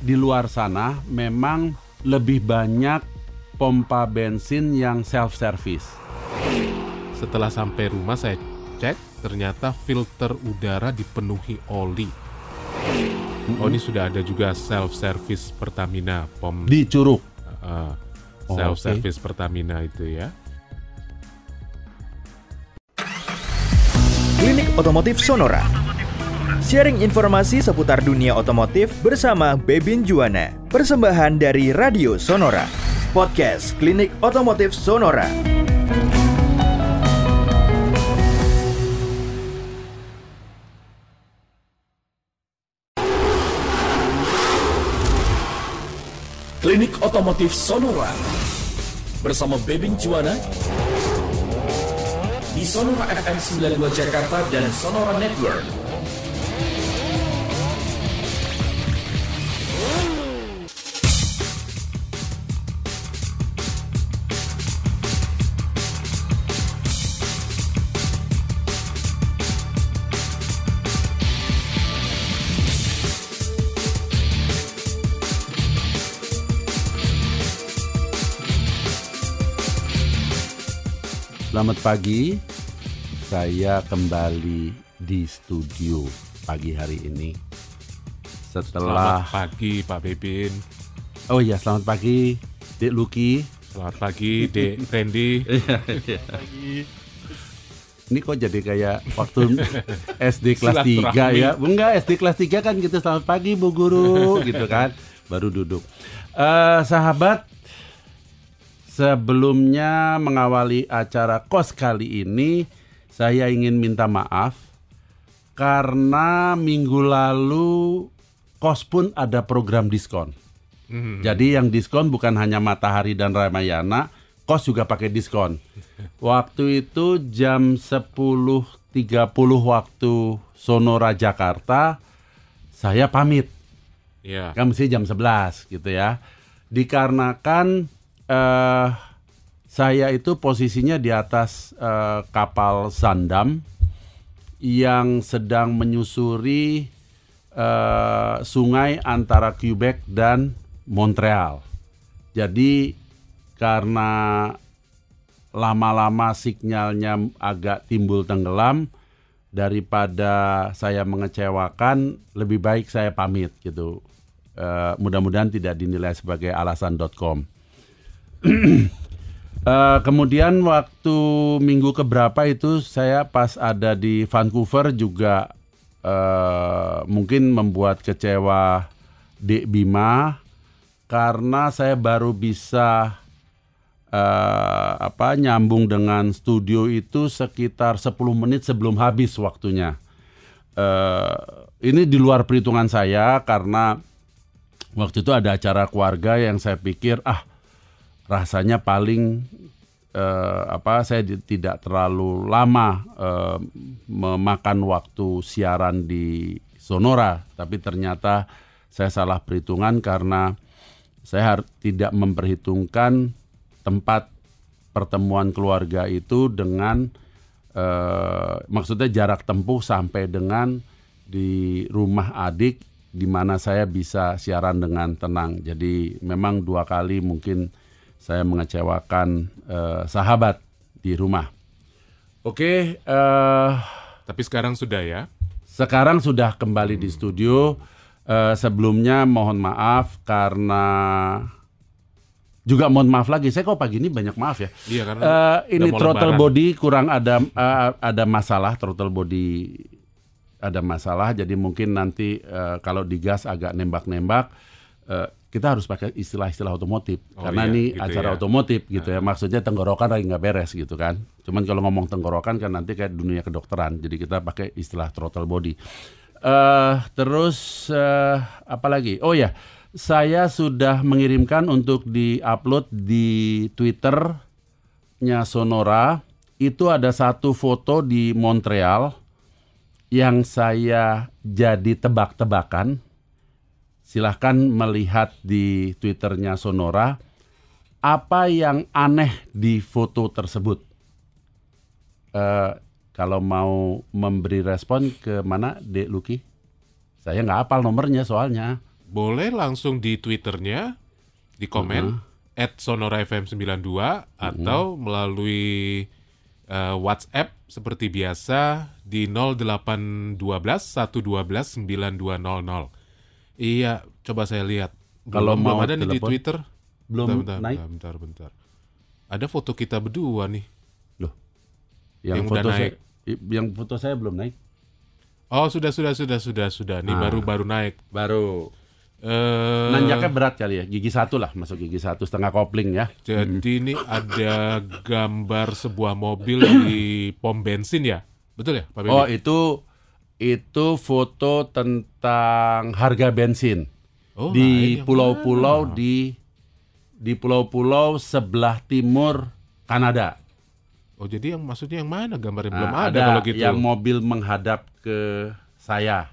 di luar sana memang lebih banyak pompa bensin yang self service. Setelah sampai rumah saya cek, ternyata filter udara dipenuhi oli. Oh ini sudah ada juga self service Pertamina pom Di Curug. uh, Oh, self service Pertamina itu ya. Klinik Otomotif Sonora. Sharing informasi seputar dunia otomotif bersama Bebin Juwana. Persembahan dari Radio Sonora. Podcast Klinik Otomotif Sonora. Klinik Otomotif Sonora bersama Bebin Juwana di Sonora FM 92 Jakarta dan Sonora Network. Selamat pagi. Saya kembali di studio pagi hari ini. Setelah Selamat pagi Pak Bebin. Oh iya, selamat pagi Dek Luki. Selamat pagi Dek Randy. Ini kok jadi kayak waktu SD kelas 3 Silaturahmi. ya. Enggak, SD kelas 3 kan gitu selamat pagi Bu Guru gitu kan. Baru duduk. Eh sahabat sebelumnya mengawali acara kos kali ini saya ingin minta maaf karena minggu lalu kos pun ada program diskon. Hmm. Jadi yang diskon bukan hanya Matahari dan Ramayana, kos juga pakai diskon. Waktu itu jam 10.30 waktu Sonora Jakarta, saya pamit. Ya. Kan mesti jam 11 gitu ya. Dikarenakan eh, saya itu posisinya di atas eh, kapal Sandam yang sedang menyusuri eh, sungai antara Quebec dan Montreal. Jadi karena lama-lama sinyalnya agak timbul tenggelam daripada saya mengecewakan lebih baik saya pamit gitu. Eh, mudah-mudahan tidak dinilai sebagai alasan.com. Eh, kemudian waktu minggu keberapa itu saya pas ada di Vancouver juga eh, mungkin membuat kecewa Dek Bima karena saya baru bisa eh, apa nyambung dengan studio itu sekitar 10 menit sebelum habis waktunya. Eh, ini di luar perhitungan saya karena waktu itu ada acara keluarga yang saya pikir ah rasanya paling eh, apa saya tidak terlalu lama eh, memakan waktu siaran di Sonora tapi ternyata saya salah perhitungan karena saya har- tidak memperhitungkan tempat pertemuan keluarga itu dengan eh, maksudnya jarak tempuh sampai dengan di rumah adik di mana saya bisa siaran dengan tenang. Jadi memang dua kali mungkin saya mengecewakan eh, sahabat di rumah. Oke, eh, Tapi sekarang sudah ya. sekarang sudah kembali di studio. Eh, sebelumnya mohon maaf karena juga mohon maaf lagi. Saya kok pagi ini banyak maaf ya. Iya karena udah ini throttle lebaran. body kurang ada eh, ada masalah throttle body ada masalah jadi mungkin nanti eh, kalau digas agak nembak-nembak eh, kita harus pakai istilah-istilah otomotif. Oh karena iya, ini gitu acara ya. otomotif gitu ya. Maksudnya tenggorokan lagi nggak beres gitu kan. Cuman kalau ngomong tenggorokan kan nanti kayak dunia kedokteran. Jadi kita pakai istilah throttle body. Eh terus eh, apa lagi? Oh ya saya sudah mengirimkan untuk diupload di Twitter-nya Sonora. Itu ada satu foto di Montreal yang saya jadi tebak-tebakan. Silahkan melihat di Twitternya Sonora apa yang aneh di foto tersebut. Eh, kalau mau memberi respon ke mana, Dek Luki? Saya nggak hafal nomornya soalnya. boleh langsung di Twitternya, di komen, at Sonora FM 92, atau melalui eh, WhatsApp seperti biasa di 0812 112 9200. Iya, coba saya lihat. Kalau Belum- belum mau ada nih di telepon, Twitter. belum bentar, bentar, naik. Bentar, bentar, bentar. Ada foto kita berdua nih. Loh. Yang, Yang udah foto naik. saya yang foto saya belum naik. Oh, sudah, sudah, sudah, sudah, sudah. Nih Ah. baru-baru naik. Baru. Eh, Nanjaknya berat kali ya, gigi satu lah, masuk gigi satu setengah kopling ya. Jadi ini ada gambar sebuah mobil di pom bensin ya? Betul ya, Pak Bebe? Oh itu itu foto tentang harga bensin Oh, di yang pulau-pulau di di pulau-pulau sebelah timur Kanada. Oh, jadi yang maksudnya yang mana gambarnya belum Nah, ada, kalau gitu. yang mobil menghadap ke saya.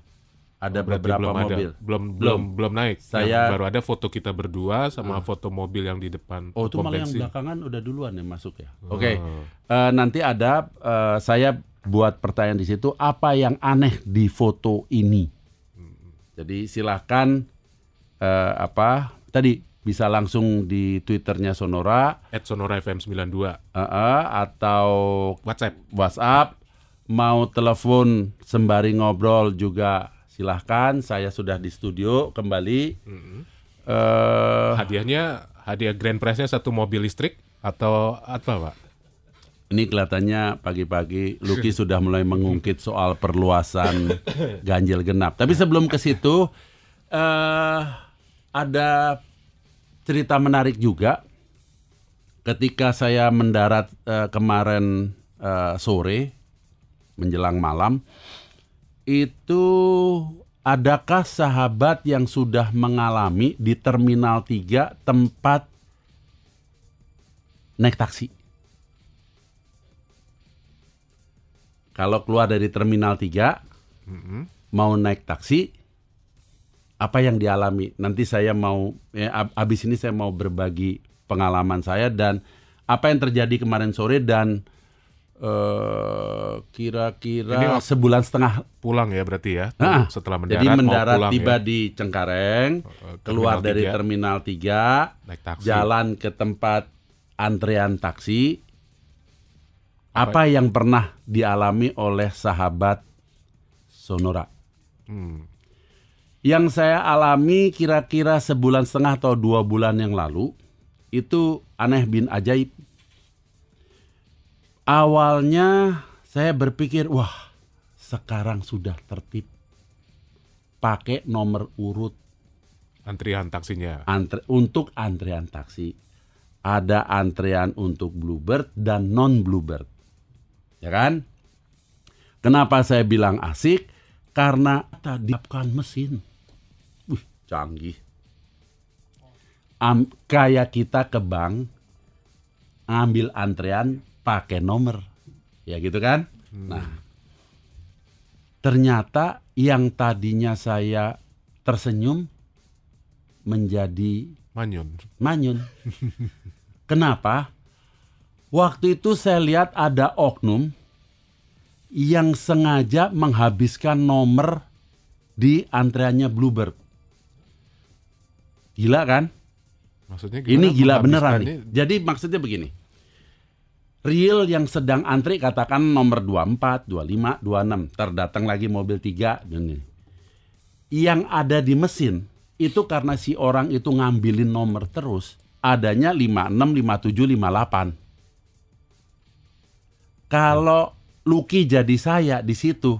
Ada Berarti beberapa belum ada. mobil. Belum belum belum naik. Saya- Yang baru ada foto kita berdua sama foto mobil yang di depan Oh itu malah yang belakangan udah duluan ya masuk ya. Oke. Oh. Eh, nanti ada eh, saya buat pertanyaan di situ apa yang aneh di foto ini. Jadi silahkan eh, apa tadi bisa langsung di twitternya Sonora At Sonora FM 92 eh, eh, atau WhatsApp. WhatsApp mau telepon sembari ngobrol juga silahkan. Saya sudah di studio kembali. Eh, Hadiahnya hadiah grand prize-nya satu mobil listrik atau apa, Pak? Ini kelihatannya pagi-pagi Lucky sudah mulai mengungkit soal perluasan ganjil genap. Tapi sebelum ke situ eh ada cerita menarik juga. Ketika saya mendarat eh, kemarin eh, sore menjelang malam, itu adakah sahabat yang sudah mengalami di Terminal 3 tempat naik taksi? Kalau keluar dari Terminal 3 mau naik taksi apa yang dialami? Nanti saya mau ya, ab- abis ini saya mau berbagi pengalaman saya dan apa yang terjadi kemarin sore dan eh, Ini kira-kira sebulan setengah Pulang ya berarti ya. Nah, setelah mendarat jadi mendarat pulang tiba ya. di Cengkareng, Eh, keluar Terminal dari 3. Terminal 3, Naik taksi. jalan ke tempat antrean taksi. Apa yang pernah dialami oleh sahabat Sonora? Hmm. Yang saya alami kira-kira sebulan setengah atau dua bulan yang lalu, itu aneh bin ajaib. Awalnya saya berpikir, wah sekarang sudah tertib. Pakai nomor urut Antrian taksinya. antre, untuk antrean taksi. Ada antrean untuk Bluebird dan non Bluebird. Ya kan? Kenapa saya bilang asik? Karena tadi mesin. Wih, canggih. Am, kayak kita ke bank ngambil antrean pakai nomor. Ya gitu kan? Nah. Ternyata yang tadinya saya tersenyum menjadi Manyun. manyun. Kenapa? Waktu itu saya lihat ada oknum yang sengaja menghabiskan nomor di antreannya Bluebird. Gila kan? Maksudnya Ini gimana gila beneran nih. Jadi maksudnya begini. Real yang sedang antri katakan nomor 24, 25, 26. Terdatang lagi mobil 3. Gini. Yang ada di mesin itu karena si orang itu ngambilin nomor terus. Adanya 56, 57, 58. Kalau Lucky jadi saya di situ,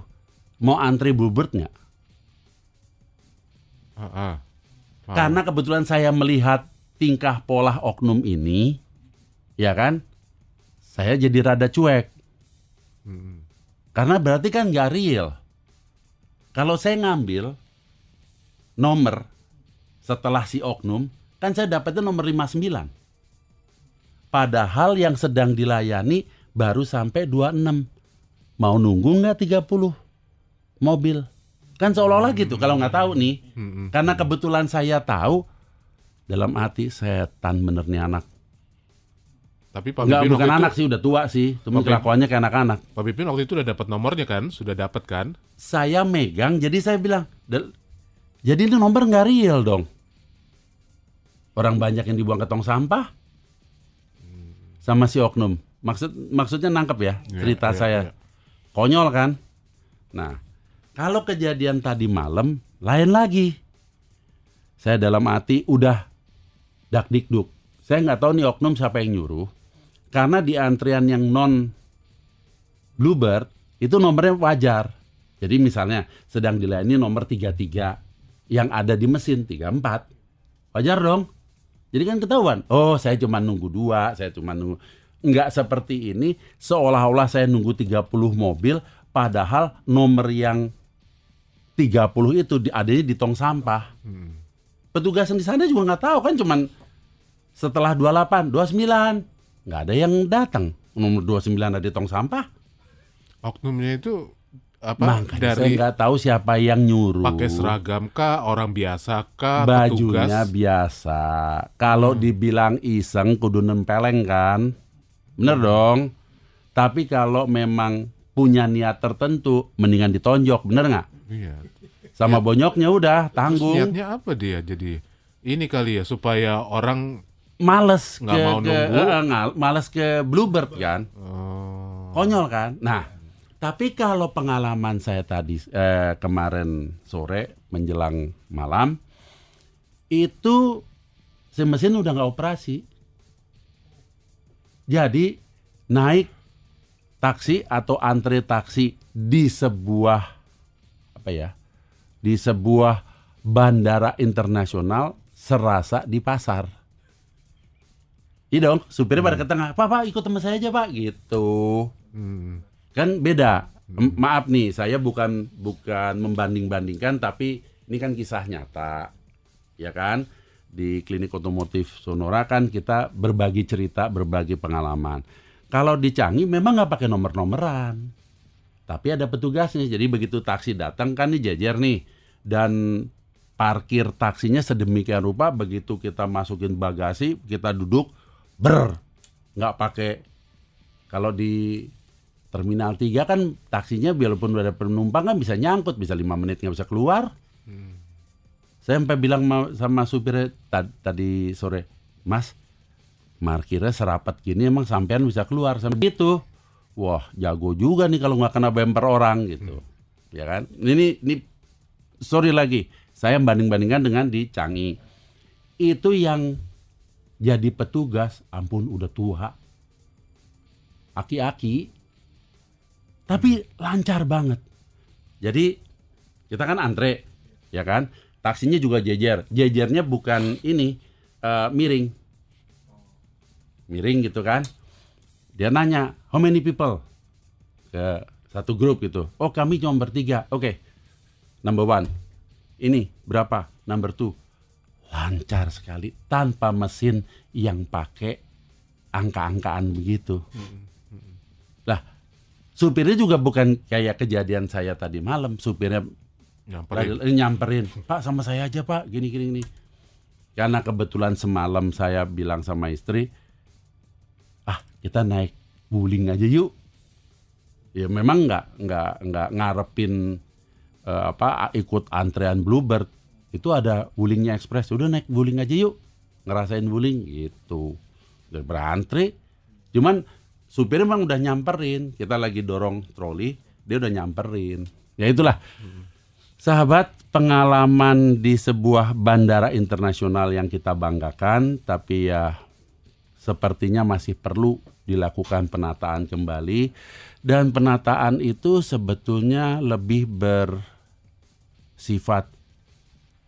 mau antri Bluebird nggak? Ah, ah. Mau. Karena kebetulan saya melihat tingkah pola oknum ini, ya kan, saya jadi rada cuek. Hmm. Karena berarti kan nggak real. Kalau saya ngambil nomor setelah si oknum, kan saya dapetnya nomor 59. Padahal yang sedang dilayani baru sampai 26. Mau nunggu nggak 30 mobil? Kan seolah-olah gitu kalau nggak tahu nih. Hmm, Karena kebetulan saya tahu dalam hati setan bener nih anak. Tapi Pak Enggak Pipin bukan itu, anak sih udah tua sih, cuma kelakuannya kayak anak-anak. Pak Pipin waktu itu udah dapat nomornya kan? Sudah dapat kan? Saya megang jadi saya bilang, "Del, Jadi ini nomor nggak real dong. Orang banyak yang dibuang ke tong sampah sama si oknum. Maksud maksudnya nangkep ya Iya, cerita iya, saya. iya. Konyol kan? Nah, kalau kejadian tadi malam lain lagi. Saya dalam hati udah dak dikduk. Saya nggak tahu nih oknum siapa yang nyuruh. Karena di antrian yang non Bluebird itu nomornya wajar. Jadi misalnya sedang dilayani nomor 33 yang ada di mesin 34. Wajar dong. Jadi kan ketahuan. Oh, saya cuma nunggu dua, saya cuma nunggu. Nggak seperti ini, seolah-olah saya nunggu 30 mobil, padahal nomor yang 30 itu adanya di tong sampah. Petugas yang di sana juga nggak tahu kan, cuman setelah 28, 29, nggak ada yang datang. Nomor 29 ada di tong sampah. Oknumnya itu apa Makanya saya dari nggak tahu siapa yang nyuruh. pakai seragam kah, orang biasa kah, bajunya petugas? biasa. Kalau dibilang iseng kudu nempeleng kan, bener dong. Tapi kalau memang punya niat tertentu, mendingan ditonjok, bener nggak? Iya. Sama bonyoknya udah Terus tanggung. niatnya apa dia? Jadi ini kali ya supaya orang Males Nggak mau ke- nunggu. eh, ngal- males ke Bluebird kan, oh, konyol kan. Nah, tapi kalau pengalaman saya tadi eh, kemarin sore menjelang malam itu si mesin udah nggak operasi. Jadi naik taksi atau antre taksi di sebuah apa ya? Di sebuah bandara internasional serasa di pasar. Iya dong, supirnya pada ke tengah, Pak, Pak, ikut teman saya aja, Pak, gitu. hmm. Kan beda. M- Maaf nih, saya bukan bukan membanding-bandingkan, tapi ini kan kisah nyata, ya kan? Di klinik otomotif Sonora kan kita berbagi cerita, berbagi pengalaman. Kalau di Canggih memang nggak pakai nomor-nomoran, tapi ada petugasnya. Jadi begitu taksi datang kan nih jajar nih, dan parkir taksinya sedemikian rupa begitu kita masukin bagasi kita duduk ber nggak pakai kalau di terminal 3 kan taksinya udah ada penumpang kan bisa nyangkut bisa lima menit nggak bisa keluar saya sampai bilang ma- sama supirnya ta- tadi sore mas parkirnya serapat gini emang sampean bisa keluar? Sampai itu wah jago juga nih kalau nggak kena bemper orang gitu. Ya kan? Ini ini sorry lagi saya banding-bandingkan dengan di Canggih itu yang jadi petugas ampun udah tua. Aki-aki. Tapi lancar banget. Jadi kita kan antre ya kan taksinya juga jejer. Jejernya bukan ini eh, miring. Miring gitu kan. Dia nanya how many people? Ke satu grup gitu. Oh kami cuma bertiga. Oke. Number one. Ini berapa? Number two. Lancar sekali tanpa mesin yang pakai angka-angkaan begitu. Lah supirnya juga bukan kayak kejadian saya tadi malam. Supirnya Nyamperin. lagi- nyamperin. Pak sama saya aja pak. Gini gini gini. Karena kebetulan semalam saya bilang sama istri ah kita naik wuling aja yuk. Ya memang nggak nggak nggak ngarepin eh, apa ikut antrean Bluebird. Itu ada wulingnya ekspres. Udah naik wuling aja yuk. Ngerasain wuling gitu. Udah berantri. Cuman supirnya memang udah nyamperin. Kita lagi dorong troli dia udah nyamperin. Ya itulah Sahabat, pengalaman di sebuah bandara internasional yang kita banggakan, tapi ya sepertinya masih perlu dilakukan penataan kembali. Dan penataan itu sebetulnya lebih bersifat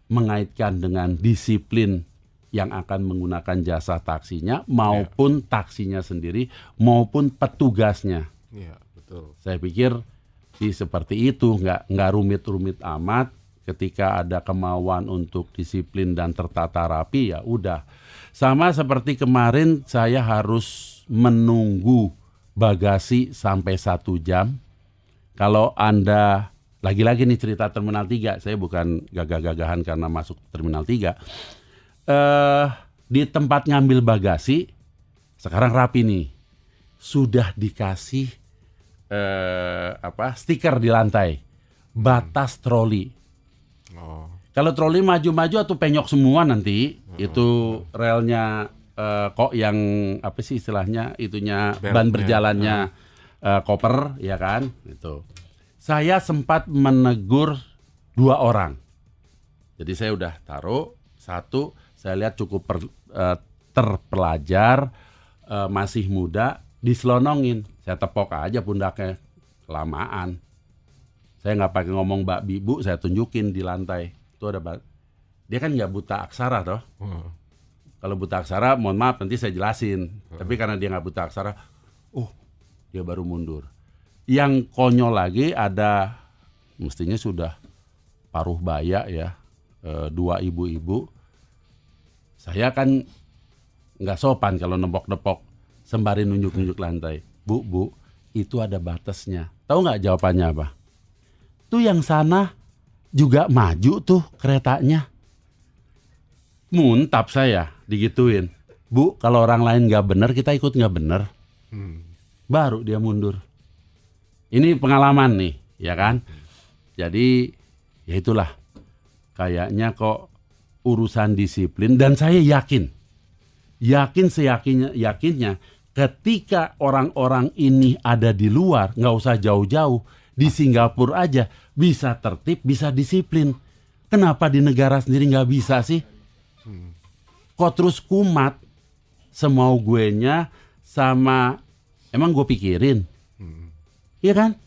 mengaitkan dengan disiplin yang akan menggunakan jasa taksinya maupun taksinya sendiri maupun petugasnya. Iya, betul. Saya pikir sih seperti itu, nggak nggak rumit-rumit amat. Ketika ada kemauan untuk disiplin dan tertata rapi, ya udah. Sama seperti kemarin saya harus menunggu bagasi sampai satu jam. Kalau anda lagi-lagi nih cerita Terminal 3, saya bukan gagah-gagahan karena masuk Terminal 3. Eh di tempat ngambil bagasi sekarang rapi nih. Sudah dikasih eh apa stiker di lantai batas troli Oh, Kalau troli maju-maju atau penyok semua nanti itu relnya eh, kok yang apa sih istilahnya itunya Beltnya. ban berjalannya eh, koper ya kan itu. Saya sempat menegur dua orang. Jadi saya udah taruh satu, saya lihat cukup per- eh, terpelajar, eh, masih muda, diselonongin. Saya tepok aja pundaknya kelamaan. Saya nggak pakai ngomong mbak bibu, saya tunjukin di lantai. Itu ada ba- dia kan nggak buta aksara toh. Hmm. Kalau buta aksara, mohon maaf nanti saya jelasin. Tapi karena dia nggak buta aksara, oh dia baru mundur. Yang konyol lagi ada mestinya sudah paruh baya ya, eh, dua ibu-ibu. Saya kan nggak sopan kalau nempok-nempok sembari nunjuk-nunjuk lantai. Bu, bu, itu ada batasnya. Tahu nggak jawabannya apa? Tuh yang sana juga maju tuh keretanya. Muntap saya digituin. Bu, kalau orang lain nggak bener, kita ikut nggak bener. Hmm. Baru dia mundur. Ini pengalaman nih, ya kan? Jadi, ya itulah. Kayaknya kok urusan disiplin dan saya yakin, yakin seyakinnya yakinnya ketika orang-orang ini ada di luar, nggak usah jauh-jauh di Singapura aja bisa tertib, bisa disiplin. Kenapa di negara sendiri nggak bisa sih? Kok terus kumat semau gue nya sama emang gue pikirin, iya kan?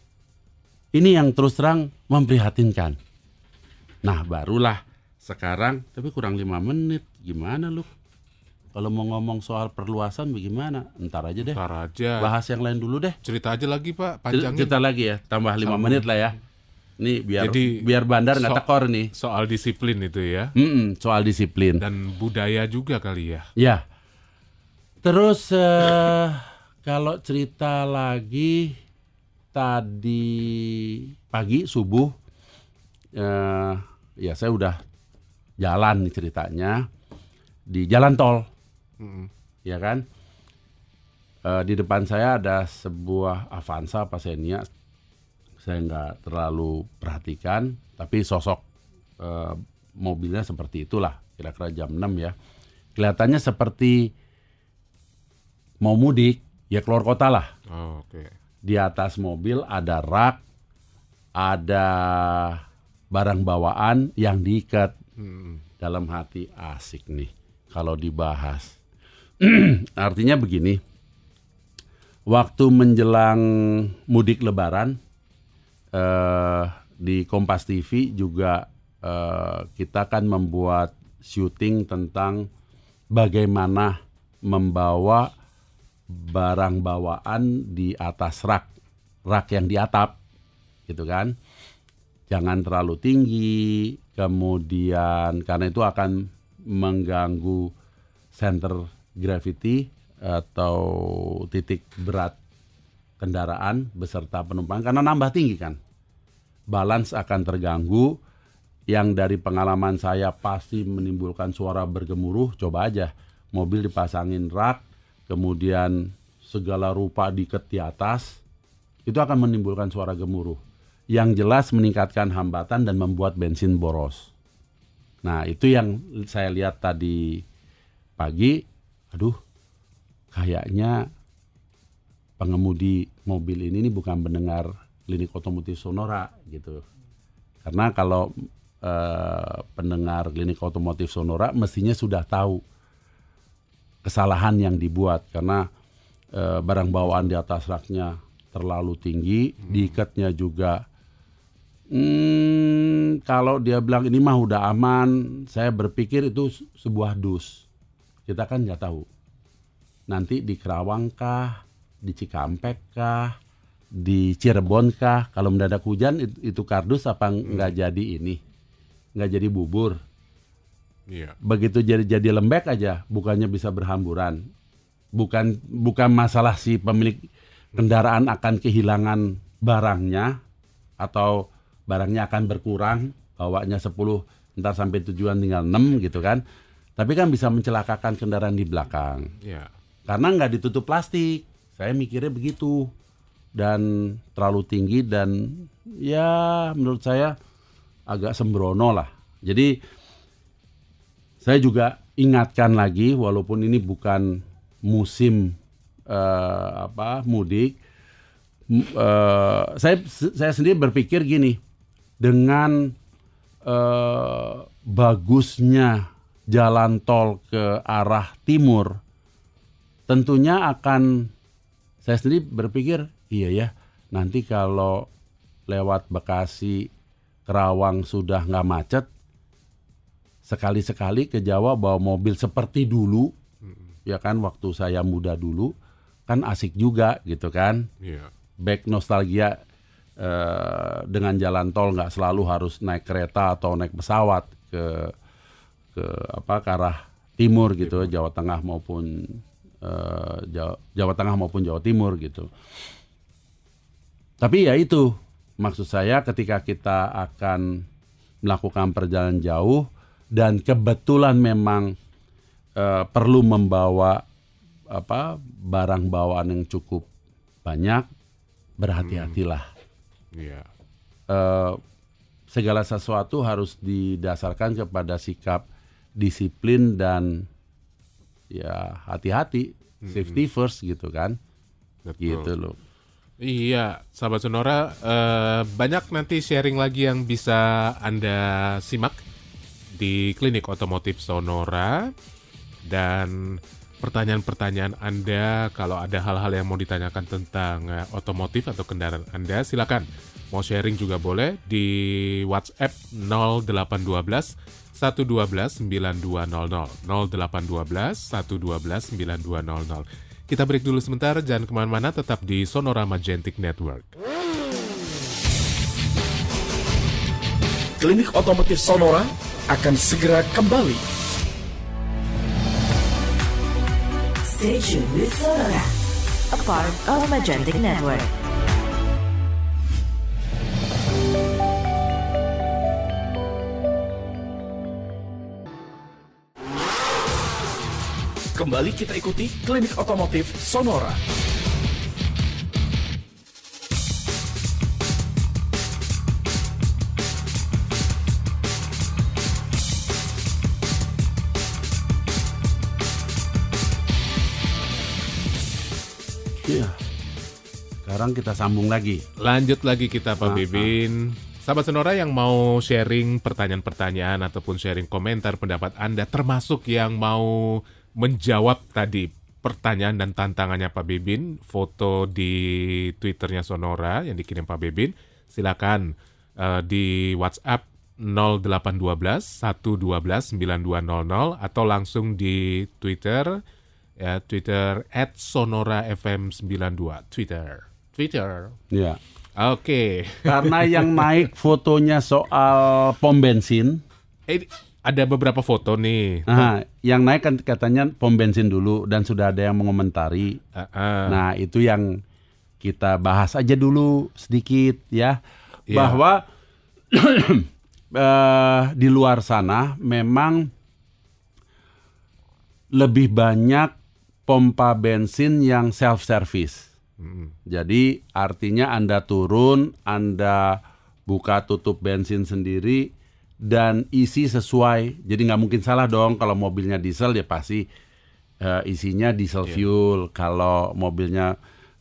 Ini yang terus terang memprihatinkan. Nah barulah sekarang, tapi kurang lima menit, gimana lu? Kalau mau ngomong soal perluasan bagaimana? Ntar aja deh. Ntar aja. Bahas yang lain dulu deh. Cerita aja lagi Pak, panjangin. Cerita lagi ya, tambah lima menit lah ya. Nih biar Jadi, biar bandar nggak so- tekor nih. Soal disiplin itu ya. Mm-mm, soal disiplin. Dan budaya juga kali ya. Ya. Terus eh, kalau cerita lagi tadi pagi subuh eh, ya saya udah jalan nih ceritanya di jalan tol, Mm-mm. ya kan? Eh, di depan saya ada sebuah Avanza apa Xenia. Saya nggak terlalu perhatikan, tapi sosok eh, mobilnya seperti itulah, kira-kira jam 6 ya. Kelihatannya seperti mau mudik, ya keluar kota lah. Oh, Oke. Di atas mobil ada rak, ada barang bawaan yang diikat Mm-mm. dalam hati asik nih kalau dibahas. Artinya begini, waktu menjelang mudik Lebaran eh, di Kompas TV juga eh, kita kan membuat syuting tentang bagaimana membawa barang bawaan di atas rak, rak yang di atap, gitu kan? Jangan terlalu tinggi, kemudian karena itu akan mengganggu center gravity atau titik berat kendaraan beserta penumpang karena nambah tinggi kan. Balance akan terganggu yang dari pengalaman saya pasti menimbulkan suara bergemuruh, coba aja mobil dipasangin rak, kemudian segala rupa diket di atas, itu akan menimbulkan suara gemuruh. Yang jelas meningkatkan hambatan dan membuat bensin boros. Nah itu yang saya lihat tadi pagi, aduh kayaknya pengemudi mobil ini, ini bukan mendengar klinik otomotif Sonora gitu. Karena kalau eh, pendengar klinik otomotif Sonora mestinya sudah tahu kesalahan yang dibuat karena eh, barang bawaan di atas raknya terlalu tinggi, diikatnya juga Hmm, kalau dia bilang ini mah udah aman, saya berpikir itu se- sebuah dus. Kita kan nggak tahu. Nanti di Kerawang kah, di Cikampek kah, di Cirebon kah, kalau mendadak hujan itu, itu kardus apa nggak jadi ini, nggak jadi bubur. Iya. Begitu jadi jadi lembek aja, bukannya bisa berhamburan. Bukan bukan masalah si pemilik kendaraan akan kehilangan barangnya atau barangnya akan berkurang, bawanya 10, ntar sampai tujuan tinggal 6 gitu kan. Tapi kan bisa mencelakakan kendaraan di belakang. Iya. Karena nggak ditutup plastik. Saya mikirnya begitu. Dan terlalu tinggi dan ya menurut saya agak sembrono lah Jadi saya juga ingatkan lagi walaupun ini bukan musim eh, apa mudik eh, saya saya sendiri berpikir gini dengan eh, bagusnya jalan tol ke arah timur tentunya akan saya sendiri berpikir iya ya nanti kalau lewat Bekasi Kerawang sudah nggak macet sekali-sekali ke Jawa bawa mobil seperti dulu ya kan waktu saya muda dulu kan asik juga gitu kan Iya. back nostalgia eh, dengan jalan tol nggak selalu harus naik kereta atau naik pesawat ke ke apa ke arah timur gitu Jawa Tengah maupun eh, Jawa, Jawa Tengah maupun Jawa Timur gitu. Tapi ya itu maksud saya ketika kita akan melakukan perjalanan jauh dan kebetulan memang eh, perlu membawa apa barang bawaan yang cukup banyak berhati-hatilah Iya. eh, segala sesuatu harus didasarkan kepada sikap disiplin dan ya hati-hati. Safety first gitu kan. Betul. gitu loh. Iya, sahabat Sonora, eh, banyak nanti sharing lagi yang bisa Anda simak di Klinik Otomotif Sonora. Dan pertanyaan-pertanyaan Anda kalau ada hal-hal yang mau ditanyakan tentang eh, otomotif atau kendaraan Anda silakan. Mau sharing juga boleh di WhatsApp 0812 112 9200 0812 112 9200 kita break dulu sebentar, jangan ke mana-mana, tetap di Sonora Magentic Network. Klinik Otomotif Sonora akan segera kembali. Stay tuned with Sonora, a part of Magentic Network. Kembali kita ikuti Klinik Otomotif Sonora. Iya. sekarang kita sambung lagi Lanjut lagi kita Pak Ah, Bibin. Sahabat Sonora yang mau sharing pertanyaan-pertanyaan ataupun sharing komentar pendapat Anda termasuk yang mau menjawab tadi pertanyaan dan tantangannya Pak Bibin, foto di Twitternya Sonora yang dikirim Pak Bibin, silakan eh, di WhatsApp 0812 112 9200 atau langsung di Twitter ya Twitter @sonora_fm92 Twitter. Twitter. Ya. Oke. karena yang naik fotonya soal pom bensin Eh, ada beberapa foto nih. nah yang naik kan katanya pom bensin dulu dan sudah ada yang mengomentari Ah, ah. Nah, itu yang kita bahas aja dulu sedikit ya. Iya. Bahwa eh, di luar sana memang lebih banyak pompa bensin yang self service. Mm, Jadi artinya Anda turun, Anda buka tutup bensin sendiri dan isi sesuai. Jadi nggak mungkin salah dong kalau mobilnya diesel ya pasti eh, isinya diesel fuel. Kalau mobilnya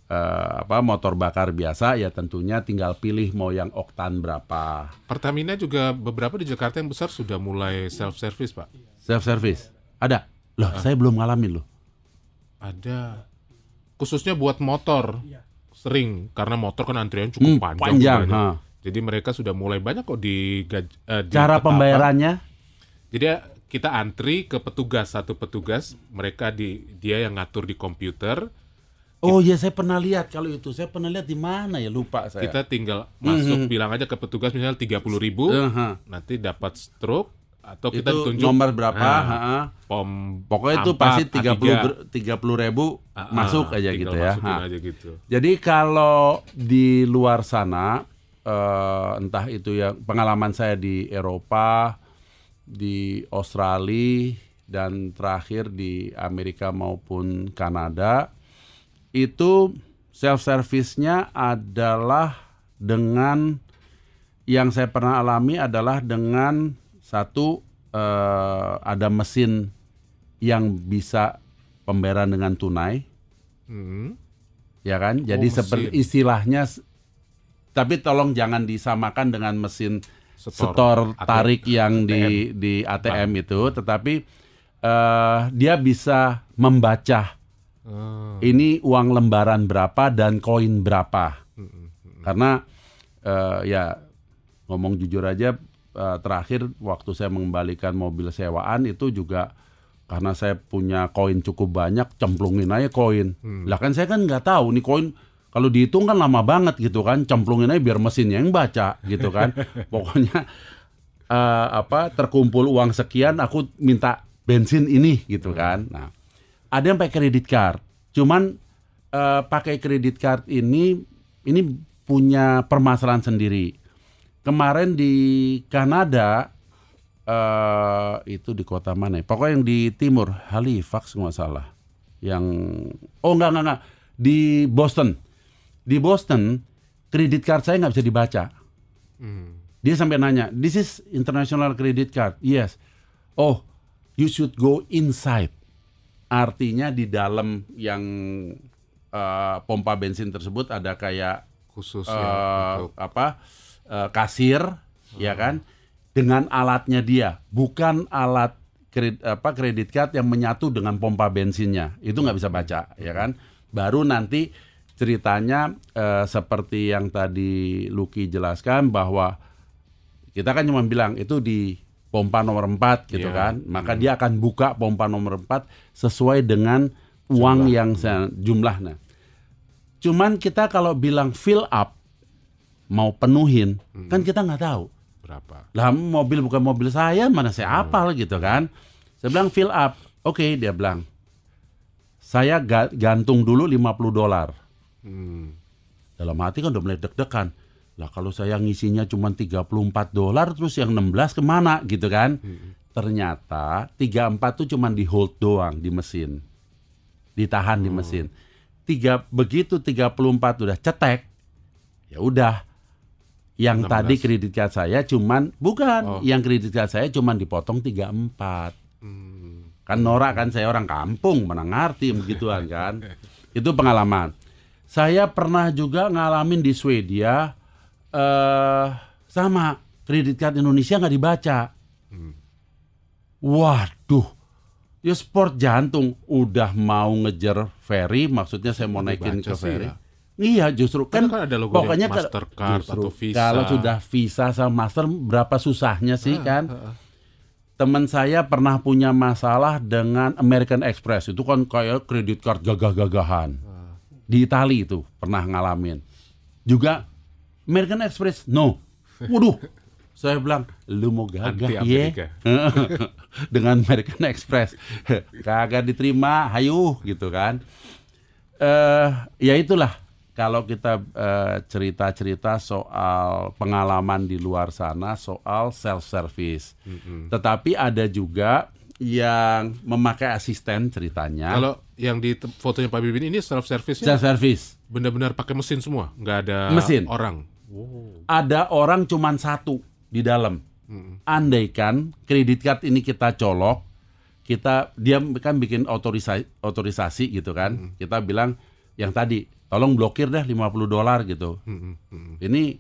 eh, apa motor bakar biasa ya tentunya tinggal pilih mau yang oktan berapa. Pertamina juga beberapa di Jakarta yang besar sudah mulai self service, Pak. Self service ada. Loh, saya belum ngalamin loh. Ada. Khususnya buat motor. Sering karena motor kan antrian cukup Hmm, panjang. panjang, banyak. ha. Jadi mereka sudah mulai banyak kok di, gaj- eh, di Cara Ketapang. pembayarannya Jadi ya, kita antri ke petugas satu petugas, mereka di dia yang ngatur di komputer. Oh iya saya pernah lihat kalau itu. Saya pernah lihat di mana ya lupa saya. Kita tinggal masuk bilang aja ke petugas misalnya 30.000 ribu, Eh, ha. nanti dapat stroke atau kita itu ditunjuk nomor berapa? Nah, pom Pokoknya itu A4, pasti 30 A3. ber- 30 ribu Ah, ah, masuk aja gitu ya. aja gitu. Jadi kalau di luar sana eh, entah itu ya pengalaman saya di Eropa, di Australia dan terakhir di Amerika maupun Kanada itu self service-nya adalah dengan yang saya pernah alami adalah dengan Satu eh, ada mesin yang bisa pembayaran dengan tunai, Hmm. ya kan? Jadi mesin. seperti istilahnya, tapi tolong jangan disamakan dengan mesin Setor setor ATM. tarik yang di di ATM itu, tetapi eh, dia bisa membaca Ah. ini uang lembaran berapa dan koin berapa. Karena eh, ya ngomong jujur aja eh, terakhir waktu saya mengembalikan mobil sewaan itu juga karena saya punya koin cukup banyak cemplungin aja koin. Lah kan saya kan nggak tahu nih koin kalau dihitung kan lama banget gitu kan cemplungin aja biar mesinnya yang baca gitu kan. Pokoknya eh, apa terkumpul uang sekian aku minta bensin ini gitu kan. Nah, ada yang pakai kredit card. Cuman eh, pakai kredit card ini ini punya permasalahan sendiri. Kemarin di Kanada eh itu di kota mana? ya? Pokoknya yang di timur, Halifax nggak salah. Yang oh enggak enggak enggak di Boston. Di Boston kredit card saya nggak bisa dibaca. Hmm. Dia sampai nanya, this is international credit card. Yes. Oh, you should go inside. Artinya di dalam yang eh, pompa bensin tersebut ada kayak Khusus ya untuk apa eh, kasir, ya kan? Dengan alatnya dia, bukan alat kredit apa kredit card yang menyatu dengan pompa bensinnya. Itu nggak bisa baca, ya kan? Baru nanti ceritanya eh, seperti yang tadi Lucky jelaskan bahwa kita kan cuma bilang itu di pompa nomor 4 gitu Iya. kan. Maka dia akan buka pompa nomor 4 sesuai dengan uang yang se- jumlahnya. Cuman kita kalau bilang fill up mau penuhin kan kita nggak tahu. berapa? Lah mobil bukan mobil saya mana saya apal gitu kan. Saya bilang fill up. Oke dia bilang. Saya ga- gantung dulu 50 dolar. Hmm. Dalam hati kan udah mulai deg-degan. Lah kalau saya ngisinya cuma 34 dolar terus yang 16 ke mana gitu kan. Ternyata 34 tuh cuma di hold doang di mesin. Ditahan di mesin. Tiga, begitu 34 udah cetek. Ya udah. Yang 16. tadi kredit card saya cuman bukan, Oh. yang kredit card saya cuman dipotong 34. Hmm. Kan norak kan saya orang kampung, mana ngerti begituan kan. Itu pengalaman. Saya pernah juga ngalamin di Swedia eh sama kredit card Indonesia nggak dibaca. Waduh. Ya sport jantung udah mau ngejar ferry, maksudnya saya mau naikin ke ferry. ya. Iya, justru kan, Kan ada logonya pokoknya ke- Mastercard justru atau Visa. Kalau sudah Visa sama Master berapa susahnya sih kan? teman saya pernah punya masalah dengan American Express itu kan kayak kredit card gagah-gagahan di Itali itu pernah ngalamin. Juga American Express no. Waduh. Saya bilang lu mau gagah ya dengan American Express. Kagak diterima hayu gitu kan. Eh ya itulah. Kalau kita eh, cerita-cerita soal pengalaman di luar sana soal self service tetapi ada juga yang memakai asisten ceritanya Kalau yang di fotonya Pak Bibin ini self service-nya self service benar-benar pakai mesin semua, nggak ada Mesin. orang. ada orang cuman satu di dalam. Andaikan kredit card ini kita colok, kita dia kan bikin otorisasi, otorisasi gitu kan. Kita bilang yang tadi, tolong blokir deh 50 dolar gitu. Hmm, hmm. Ini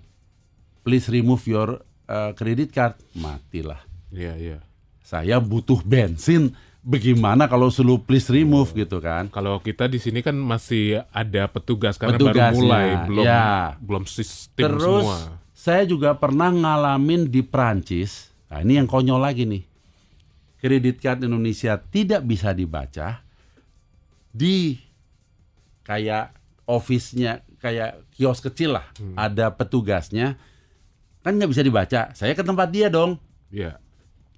please remove your uh, credit card. Matilah. Iya, iya. Saya butuh bensin. Bagaimana kalau suruh please remove gitu kan? Kalau kita di sini kan masih ada petugas karena Petugasnya, baru mulai, belum ya. belum sistem Terus semua. saya juga pernah ngalamin di Prancis. Nah, ini yang konyol lagi nih. Kredit card Indonesia tidak bisa dibaca di kayak office-nya kayak kios kecil lah. Ada petugasnya. Kan nggak bisa dibaca. Saya ke tempat dia dong. Iya.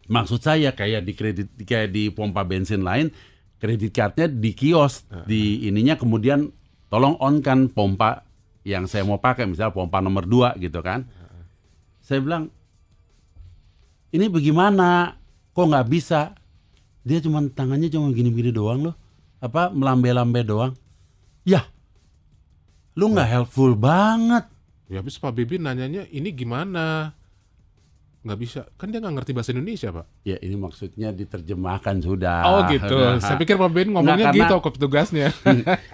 Maksud saya kayak di kredit kayak di pompa bensin lain kredit cardnya di kios di ininya kemudian tolong on kan pompa yang saya mau pakai misalnya pompa nomor 2 gitu kan. Saya bilang ini bagaimana kok nggak bisa? Dia cuma tangannya cuma gini-gini doang loh. Apa melambai-lambai doang. Ya. Lu nggak helpful banget. Ya habis Pak Bibin nanyanya ini gimana? Nggak bisa. Kan dia nggak ngerti bahasa Indonesia, Pak. Ya ini maksudnya diterjemahkan sudah. Oh gitu. Nah, Saya pikir Pak Ben ngomongnya gitu karena- kok petugasnya.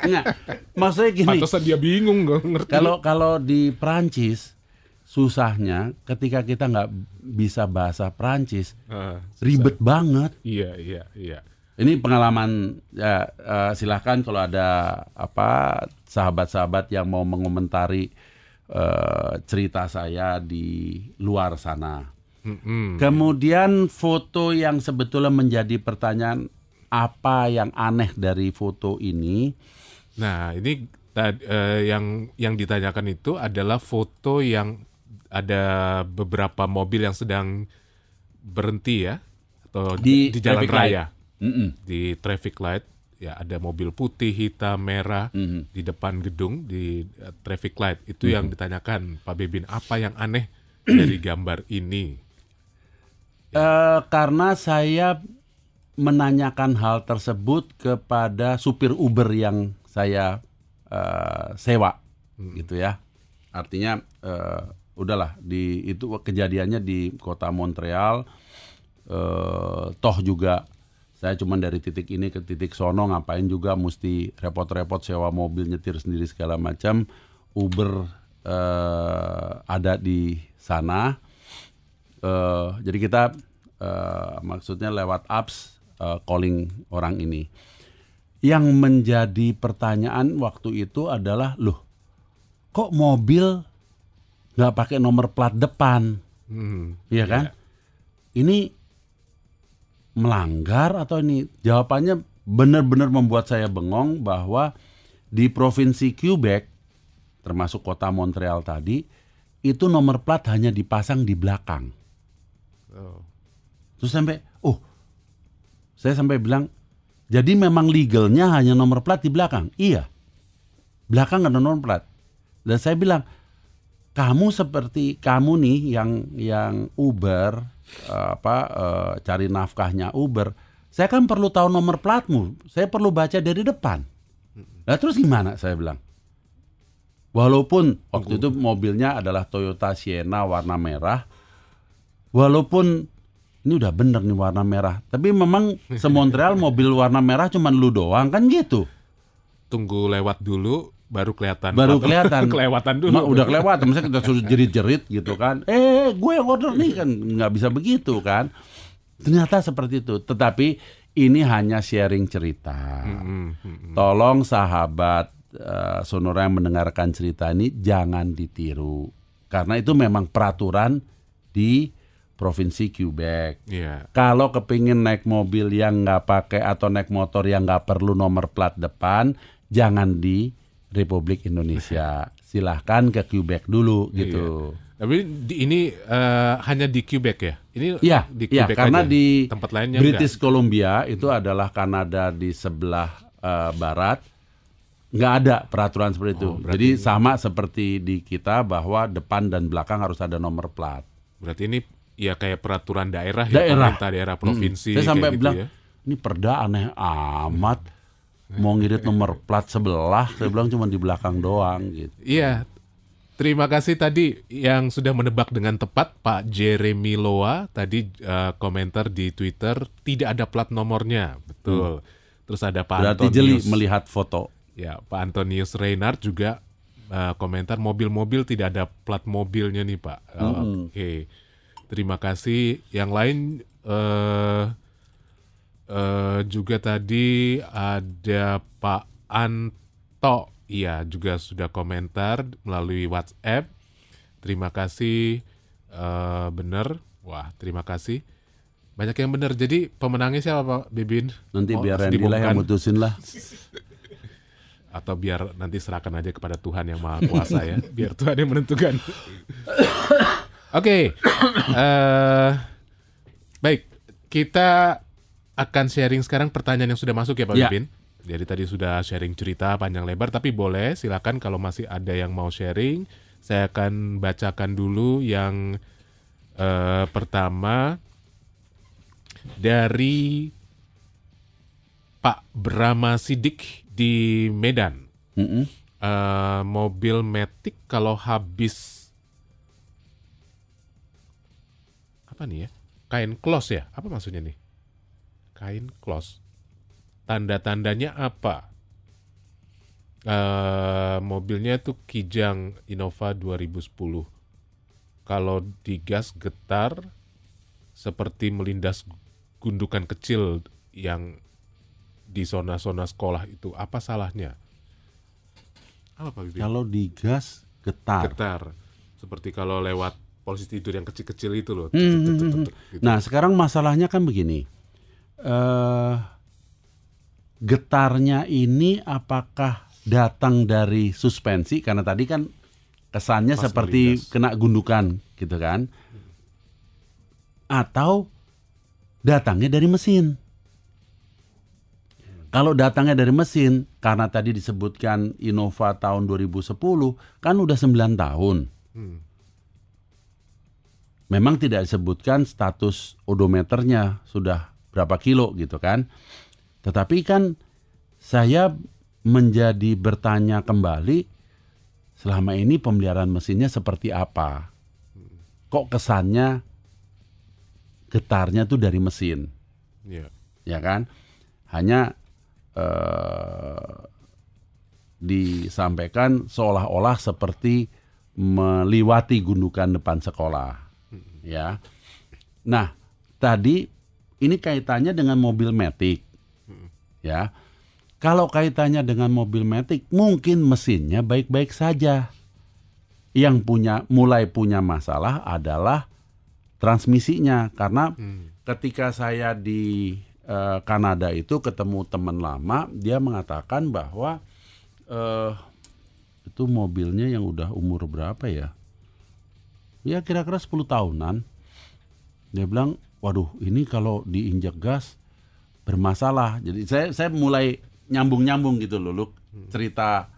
Enggak. Maksudnya gini, Pantesan dia bingung nggak ngerti. kalau kalau di Prancis susahnya ketika kita nggak bisa bahasa Prancis Ah, susah. ribet banget. Iya, iya, iya. Ini pengalaman ya eh, silahkan kalau ada apa sahabat-sahabat yang mau mengomentari eh, cerita saya di luar sana. Kemudian foto yang sebetulnya menjadi pertanyaan apa yang aneh dari foto ini? Nah, ini tad- eh, yang yang ditanyakan itu adalah foto yang ada beberapa mobil yang sedang berhenti ya atau di, Di jalan traffic light. raya di traffic light ya ada mobil putih, hitam, merah Mhm. di depan gedung di eh, traffic light itu yang ditanyakan Pak Bebin apa yang aneh dari gambar ini? Eh, karena saya menanyakan hal tersebut kepada supir Uber yang saya eh, sewa, gitu ya. Artinya eh, udahlah di itu kejadiannya di kota Montreal. eh, toh juga saya cuma dari titik ini ke titik sono ngapain juga mesti repot-repot sewa mobil nyetir sendiri segala macam. Uber eh, ada di sana. Eh, jadi kita eh, maksudnya lewat apps eh, calling orang ini. Yang menjadi pertanyaan waktu itu adalah, loh, kok mobil nggak pakai nomor plat depan, Hmm, Iya kan? Ini melanggar atau ini jawabannya benar-benar membuat saya bengong bahwa di provinsi Quebec termasuk kota Montreal tadi itu nomor plat hanya dipasang di belakang. Oh, Terus sampai, oh, saya sampai bilang, jadi memang legalnya hanya nomor plat di belakang. Iya, belakang ada nomor plat. Dan saya bilang, kamu seperti kamu nih yang yang Uber apa eh, cari nafkahnya Uber, saya kan perlu tahu nomor platmu. Saya perlu baca dari depan. Nah terus gimana? Saya bilang. Walaupun waktu itu mobilnya adalah Toyota Sienna warna merah, walaupun ini udah bener nih warna merah, tapi memang se-Montreal mobil warna merah cuman lu doang kan gitu. tunggu lewat dulu baru kelihatan. Baru kelihatan. kelewatan dulu. Ma- udah kelewatan, misalnya kita suruh jerit-jerit gitu kan. Eh, gue yang order nih kan nggak bisa begitu kan. Ternyata seperti itu. Tetapi ini hanya sharing cerita. Hmm, hmm, Tolong sahabat eh, Sonora yang mendengarkan cerita ini jangan ditiru. Karena itu memang peraturan di Provinsi Quebec. Iya. Kalau kepingin naik mobil yang nggak pakai atau naik motor yang nggak perlu nomor plat depan, jangan di Republik Indonesia. Silahkan ke Quebec dulu gitu. Tapi di, ini eh, hanya di Quebec ya? Ini Iya, di iya, Quebec karena aja? di tempat lainnya British Columbia itu adalah Kanada di sebelah eh, barat, nggak ada peraturan seperti itu. Oh, Jadi sama seperti di kita bahwa depan dan belakang harus ada nomor plat. enggak. Berarti ini ya kayak peraturan daerah, ya, Daerah. pemerintah daerah provinsi. Saya sampai gitu bilang, ya. ini perda aneh amat. Mau ngirit nomor plat sebelah, saya bilang cuma di belakang doang gitu. Iya. Terima kasih tadi yang sudah menebak dengan tepat Pak Jeremy Loa tadi eh, komentar di Twitter tidak ada plat nomornya. Betul. Terus ada Pak Hmm. Berarti jeli Antonius. melihat foto. Ya, Pak Antonius Reinhardt juga eh, komentar mobil-mobil tidak ada plat mobilnya nih Pak. Eh, Oke, terima kasih. Yang lain eh eh, juga tadi ada Pak Anto, iya juga sudah komentar melalui WhatsApp. Terima kasih, eh benar. Wah, terima kasih. Banyak yang benar. Jadi pemenangnya siapa Pak Bibin? Nanti Oh, biar Randy lah yang mutusin lah. atau biar nanti serahkan aja kepada Tuhan yang Maha Kuasa ya, biar Tuhan yang menentukan. Oke, eh, baik kita akan sharing sekarang pertanyaan yang sudah masuk ya Pak Ya. Bipin. Jadi tadi sudah sharing cerita panjang lebar, tapi boleh silakan kalau masih ada yang mau sharing, saya akan bacakan dulu yang eh, pertama dari Pak Brahma Sidik di Medan. Mm-mm. Eh, mobil Matic kalau habis apa nih ya? Kain close ya? Apa maksudnya nih? Kain close. Tanda-tandanya apa? Eh, mobilnya itu Kijang Innova 2010. Kalau digas getar seperti melindas gundukan kecil yang di zona-zona sekolah itu. Apa salahnya? Apa Pak Bibi? Kalau digas getar. Getar. Seperti kalau lewat polisi tidur yang kecil-kecil itu loh. Hmm, hmm, hmm. Gitu. Nah, sekarang masalahnya kan begini. eh getarnya ini apakah datang dari suspensi karena tadi kan kesannya Pas seperti melindas. kena gundukan gitu kan? Atau datangnya dari mesin? Kalau datangnya dari mesin, karena tadi disebutkan Innova tahun 2010, kan udah 9 tahun. Hmm. Memang tidak disebutkan status odometernya sudah berapa kilo gitu kan. Tetapi kan saya menjadi bertanya kembali selama ini pemeliharaan mesinnya seperti apa? Kok kesannya getarnya tuh dari mesin, Iya. ya kan? Hanya eh, disampaikan seolah-olah seperti meliwati gundukan depan sekolah, ya. Nah, tadi ini kaitannya dengan mobil Matic, ya. Kalau kaitannya dengan mobil Matic, mungkin mesinnya baik-baik saja. Yang punya mulai punya masalah adalah transmisinya karena Hmm. ketika saya di eh, Kanada itu ketemu teman lama, dia mengatakan bahwa eh itu mobilnya yang udah umur berapa ya? Ya kira-kira 10 tahunan. Dia bilang, "Waduh, ini kalau diinjak gas bermasalah." Jadi saya saya mulai nyambung-nyambung gitu loh, Luk. Cerita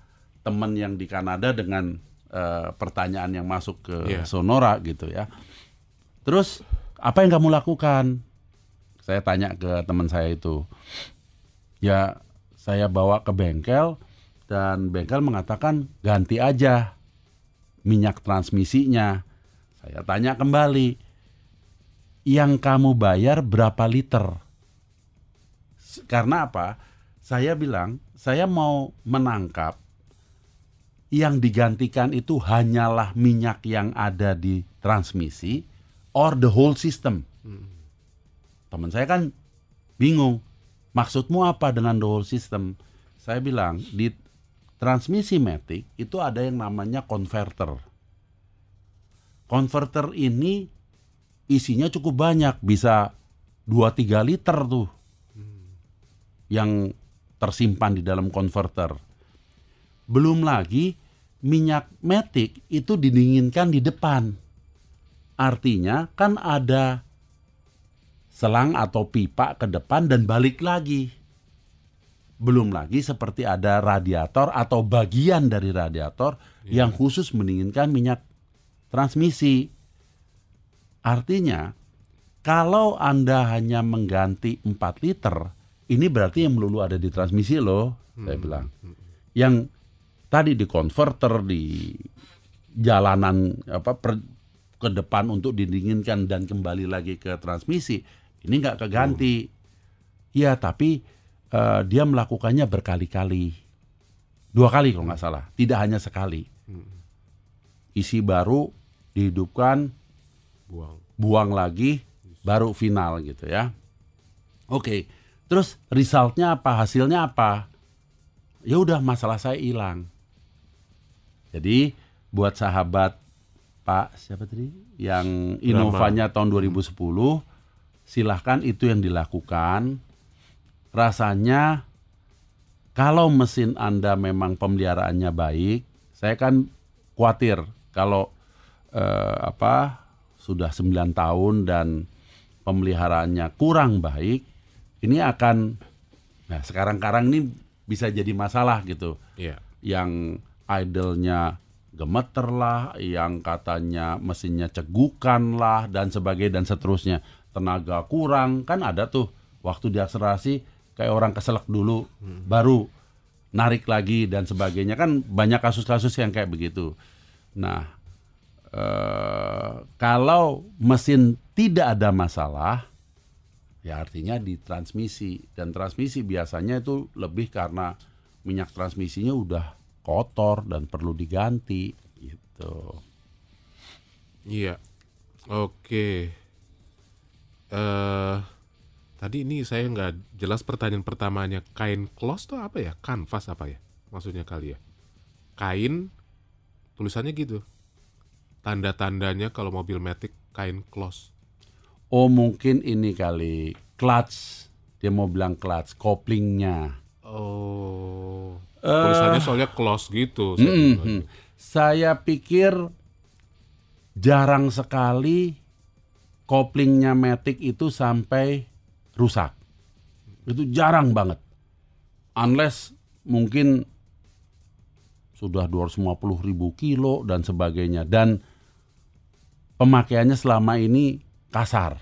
teman yang di Kanada dengan eh, pertanyaan yang masuk ke Iya. Sonora gitu ya. Terus apa yang kamu lakukan? Saya tanya ke teman saya itu. Ya, saya bawa ke bengkel dan bengkel mengatakan ganti aja minyak transmisinya. Saya tanya kembali, yang kamu bayar berapa liter? Karena apa? Saya bilang, saya mau menangkap yang digantikan itu hanyalah minyak yang ada di transmisi or the whole system. Teman saya kan bingung. Maksudmu apa dengan the whole system? Saya bilang di transmisi Matic itu ada yang namanya converter. Converter ini isinya cukup banyak, bisa 2-3 liter tuh yang tersimpan di dalam converter. Belum lagi minyak Matic itu didinginkan di depan. Artinya kan ada selang atau pipa ke depan dan balik lagi. Belum lagi seperti ada radiator atau bagian dari radiator yang khusus mendinginkan minyak transmisi. Artinya, kalau Anda hanya mengganti 4 liter, ini berarti yang melulu ada di transmisi loh, saya bilang. Yang tadi di converter di jalanan apa per- ke depan untuk didinginkan dan kembali lagi ke transmisi, ini nggak keganti. Ya, tapi eh, dia melakukannya berkali-kali, dua kali kalau nggak salah, tidak hanya sekali. Isi baru dihidupkan, Buang. buang lagi, baru final gitu ya. Oke, terus resultnya apa? Hasilnya apa? Ya udah masalah saya hilang. Jadi buat sahabat Pak siapa tadi yang Innovanya tahun 2010 silahkan itu yang dilakukan. Rasanya kalau mesin Anda memang pemeliharaannya baik, saya kan khawatir kalau eh, apa sudah 9 tahun dan pemeliharaannya kurang baik, ini akan nah sekarang-karang ini bisa jadi masalah gitu. Iya. Yang idle-nya gemeter lah, yang katanya mesinnya cegukan lah dan sebagainya dan seterusnya. Tenaga kurang kan ada tuh waktu diakselerasi kayak orang keselak dulu baru narik lagi dan sebagainya kan banyak kasus-kasus yang kayak begitu. Nah, eh, kalau mesin tidak ada masalah, ya artinya di transmisi dan transmisi biasanya itu lebih karena minyak transmisinya udah kotor dan perlu diganti gitu. Iya. Oke. Eh tadi ini saya nggak jelas pertanyaan pertamanya. Kain cloth tuh apa ya? Kanvas apa ya? Maksudnya kali ya. Kain tulisannya gitu. Tanda-tandanya kalau mobil Matic kain cloth. Oh mungkin ini kali clutch dia mau bilang clutch koplingnya. Oh. Tulisannya soalnya close gitu. saya Mm, mm. Saya pikir jarang sekali koplingnya Matic itu sampai rusak. Itu jarang banget. Unless mungkin sudah 250 ribu kilo dan sebagainya. Dan pemakaiannya selama ini kasar.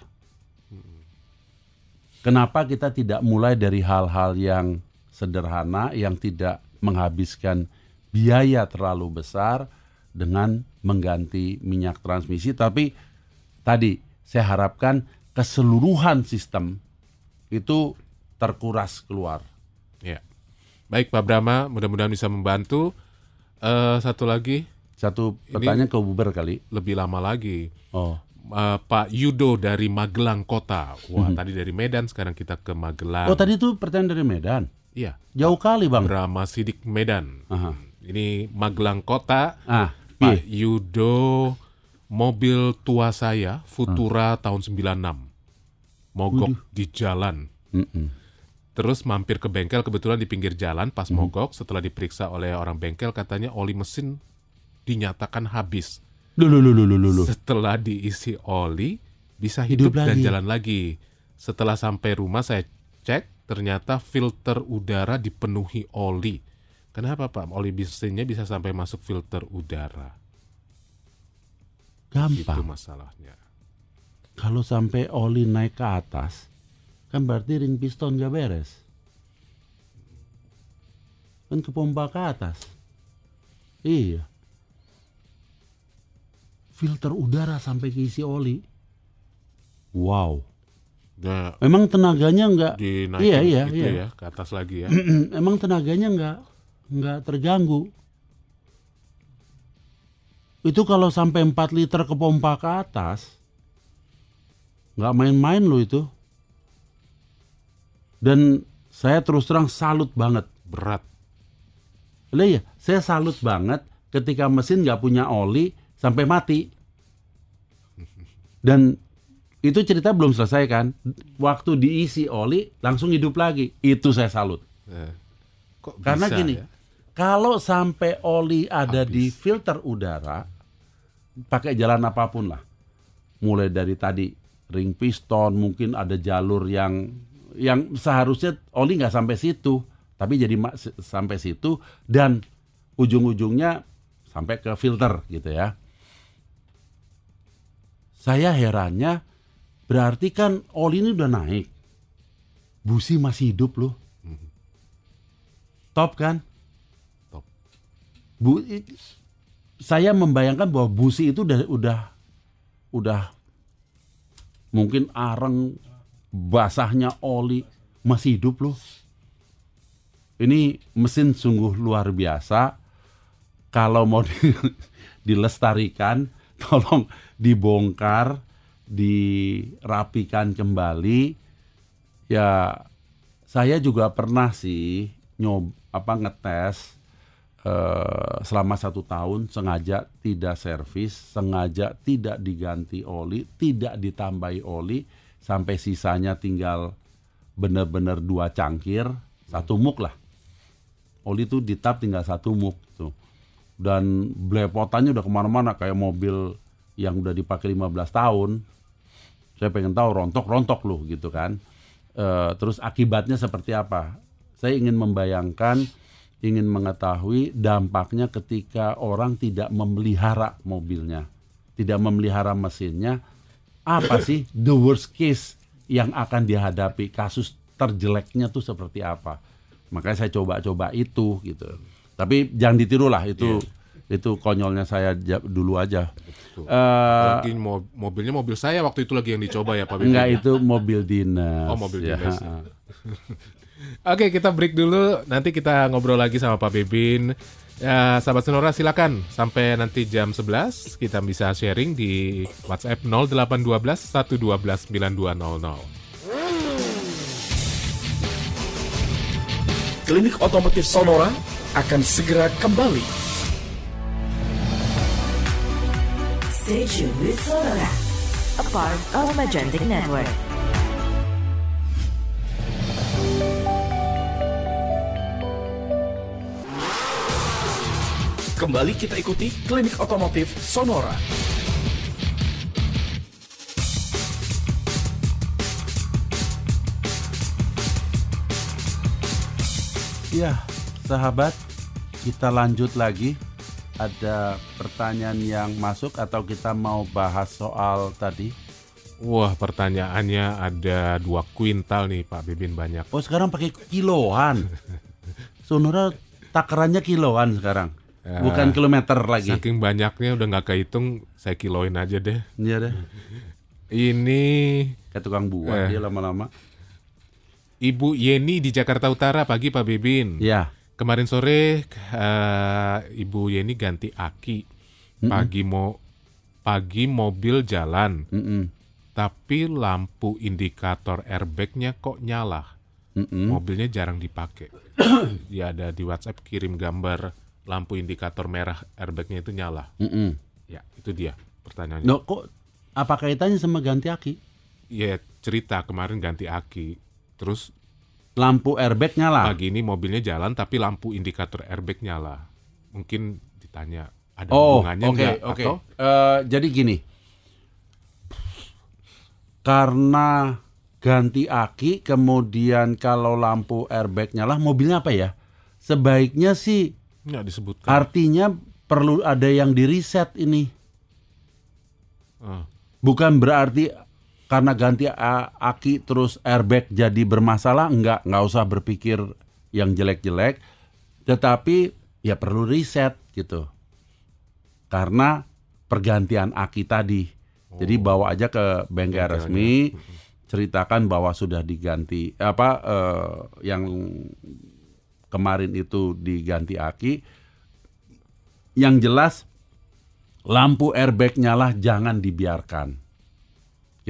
Kenapa kita tidak mulai dari hal-hal yang sederhana, yang tidak menghabiskan biaya terlalu besar dengan mengganti minyak transmisi, tapi tadi saya harapkan keseluruhan sistem itu terkuras keluar. Ya. Baik Pak Brahma, mudah-mudahan bisa membantu. Eh satu lagi Satu pertanyaan ke Buber kali. lebih lama lagi. Oh, Eh, Pak Yudo dari Magelang Kota. Wah, tadi dari Medan, sekarang kita ke Magelang. oh tadi itu pertanyaan dari Medan. Iya, Jauh kali bang. Brahma Sidik Medan. Aha. Ini Magelang Kota. Ah, Pak piye? Yudo, mobil tua saya, Futura tahun 96. Mogok di jalan. Mm-mm. Terus mampir ke bengkel, kebetulan di pinggir jalan pas mogok. Setelah diperiksa oleh orang bengkel, katanya oli mesin dinyatakan habis. Loh, loh, loh, loh. Setelah diisi oli, bisa Hidup hidup, dan lagi. jalan lagi. Setelah sampai rumah saya cek, ternyata filter udara dipenuhi oli. Kenapa Pak? Oli mesinnya bisa sampai masuk filter udara. Itu Gampang. masalahnya. Kalau sampai oli naik ke atas, kan berarti ring piston gak beres. Kan ke pompa ke atas. Iya. Filter udara sampai keisi oli. Wow. Nah, Emang tenaganya nggak? dinaikin Iya, iya, gitu iya. ya, ke atas lagi ya. Emang tenaganya nggak nggak terganggu. Itu kalau sampai 4 liter ke pompa ke atas, nggak main-main loh itu. Dan saya terus terang salut banget. Berat. Lah iya, saya salut banget ketika mesin nggak punya oli sampai mati. Dan itu cerita belum selesai kan? Waktu diisi oli langsung hidup lagi. Itu saya salut. Eh, kok Karena bisa gini, ya? kalau sampai oli ada di filter udara, pakai jalan apa pun lah. Mulai dari tadi ring piston, mungkin ada jalur yang yang seharusnya oli nggak sampai situ, tapi jadi sampai situ dan ujung-ujungnya sampai ke filter gitu ya. Saya herannya berarti kan oli ini udah naik. Busi masih hidup loh. Top kan? Top. Bu, saya membayangkan bahwa busi itu udah udah udah mungkin areng basahnya oli masih hidup loh. Ini mesin sungguh luar biasa. Kalau mau di- dilestarikan, tolong dibongkar, dirapikan kembali. Ya, saya juga pernah sih nyob apa ngetes eh, selama satu tahun sengaja tidak servis, sengaja tidak diganti oli, tidak ditambahi oli, sampai sisanya tinggal benar-benar dua cangkir, satu muk lah. Oli itu ditap tinggal satu muk tuh. Dan belepotannya udah ke mana-mana kayak mobil yang udah dipakai 15 tahun. Saya pengen tahu rontok-rontok loh gitu kan. Eh, terus akibatnya seperti apa? Saya ingin membayangkan, ingin mengetahui dampaknya ketika orang tidak memelihara mobilnya, tidak memelihara mesinnya. Apa sih the worst case yang akan dihadapi? Kasus terjeleknya tuh seperti apa? Makanya saya coba-coba itu gitu. Tapi jangan ditiru lah itu Itu konyolnya saya dulu aja. Tuh. Eh, Lagi mo- mobilnya mobil saya waktu itu lagi yang dicoba ya Pak Bibin. enggak ya? itu mobil dinas. Oh, mobil Ya, dinas. ha-ha. Oke, kita break dulu. Nanti kita ngobrol lagi sama Pak Bebin. Ya, sahabat Sonora silakan sampai nanti jam 11 kita bisa sharing di WhatsApp 0812 112 9200. Klinik Otomotif Sonora akan segera kembali. Stay tuned with Sonora, a part of Magentic Network. Kembali kita ikuti Klinik Otomotif Sonora. Ya, sahabat, kita lanjut lagi. Ada pertanyaan yang masuk atau kita mau bahas soal tadi? Wah, pertanyaannya ada dua kuintal nih Pak Bebin banyak. Oh, sekarang pakai kiloan. Sonora takarannya kiloan sekarang. Ya. Bukan kilometer lagi. Saking banyaknya udah nggak kehitung, saya kiloin aja deh. Iya deh. Ini Kayak tukang buah Eh. dia lama-lama. Ibu Yeni di Jakarta Utara pagi Pak Bebin. Ya. Kemarin sore eh, Ibu Yeni ganti aki. Pagi mau pagi mobil jalan, Mm-mm. tapi lampu indikator airbagnya kok nyala. Mm-mm. Mobilnya jarang dipakai. Dia ada di WhatsApp kirim gambar lampu indikator merah airbagnya itu nyala. Mm-mm. Ya, itu dia pertanyaannya. Loh, kok apa kaitannya sama ganti aki? Ya, cerita kemarin ganti aki. Terus Lampu airbag nyala. pagi ini mobilnya jalan tapi lampu indikator airbag nyala. Mungkin ditanya ada Oh, hubungannya oke, nggak? oke. Atau Eh, jadi gini, karena ganti aki, kemudian kalau lampu airbag nyala, mobilnya apa ya? Sebaiknya sih, nggak disebutkan. artinya perlu ada yang di reset ini. Ah, Bukan berarti karena ganti aki terus airbag jadi bermasalah, enggak, nggak usah berpikir yang jelek-jelek, tetapi ya perlu reset gitu. Karena pergantian aki tadi. Jadi bawa aja ke bengkel resmi, ceritakan bahwa sudah diganti apa eh, yang kemarin itu diganti aki. Yang jelas lampu airbag nyala jangan dibiarkan.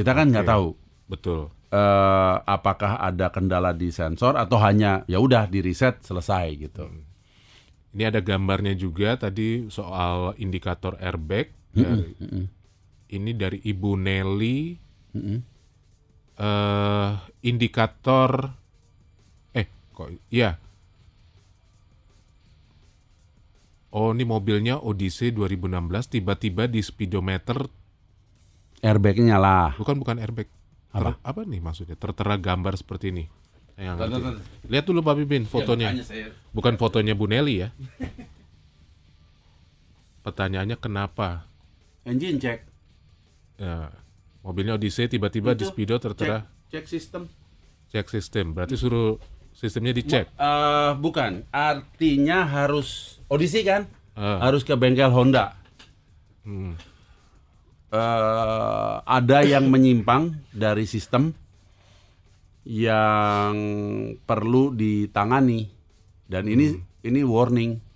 Kita kan nggak Oke. tahu betul. eh, apakah ada kendala di sensor atau hanya ya udah di reset selesai gitu. Ini ada gambarnya juga tadi soal indikator airbag. Dari- Ini dari Ibu Nelly. eh indikator eh kok iya. Oh, ini mobilnya Odyssey 2016 tiba-tiba di speedometer Airbagnya nyala. bukan bukan airbag. Ter- apa? nih maksudnya? Tertera gambar seperti ini. Ngerti. Lihat dulu Pak Bibin fotonya. Bukan fotonya Bu Nelly ya. Pertanyaannya kenapa Engine cek. Ya, mobilnya Odyssey tiba-tiba di speedo tertera Cek sistem. cek sistem. Berarti suruh sistemnya dicek. Eh, bukan, artinya harus Odyssey kan? Eh. Harus ke bengkel Honda. Hmm. Eh, ada yang menyimpang dari sistem yang perlu ditangani. Dan ini ini warning.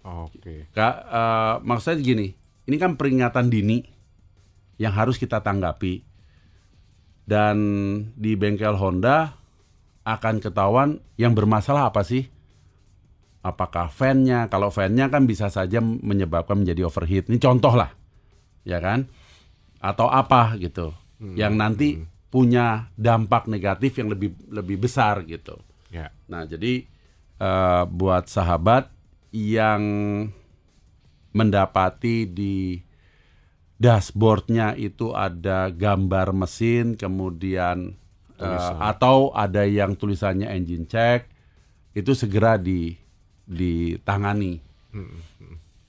Oke. kak eh, maksudnya gini ini kan peringatan dini yang harus kita tanggapi. Dan di bengkel Honda akan ketahuan yang bermasalah apa sih? Apakah fan-nya? Kalau fan-nya kan bisa saja menyebabkan menjadi overheat. Ini contoh lah ya kan? Atau apa gitu. Yang nanti punya dampak negatif yang lebih lebih besar gitu. Ya. nah jadi eh, buat sahabat yang mendapati di dashboardnya itu ada gambar mesin kemudian Tulisan. atau ada yang tulisannya engine check itu segera di ditangani.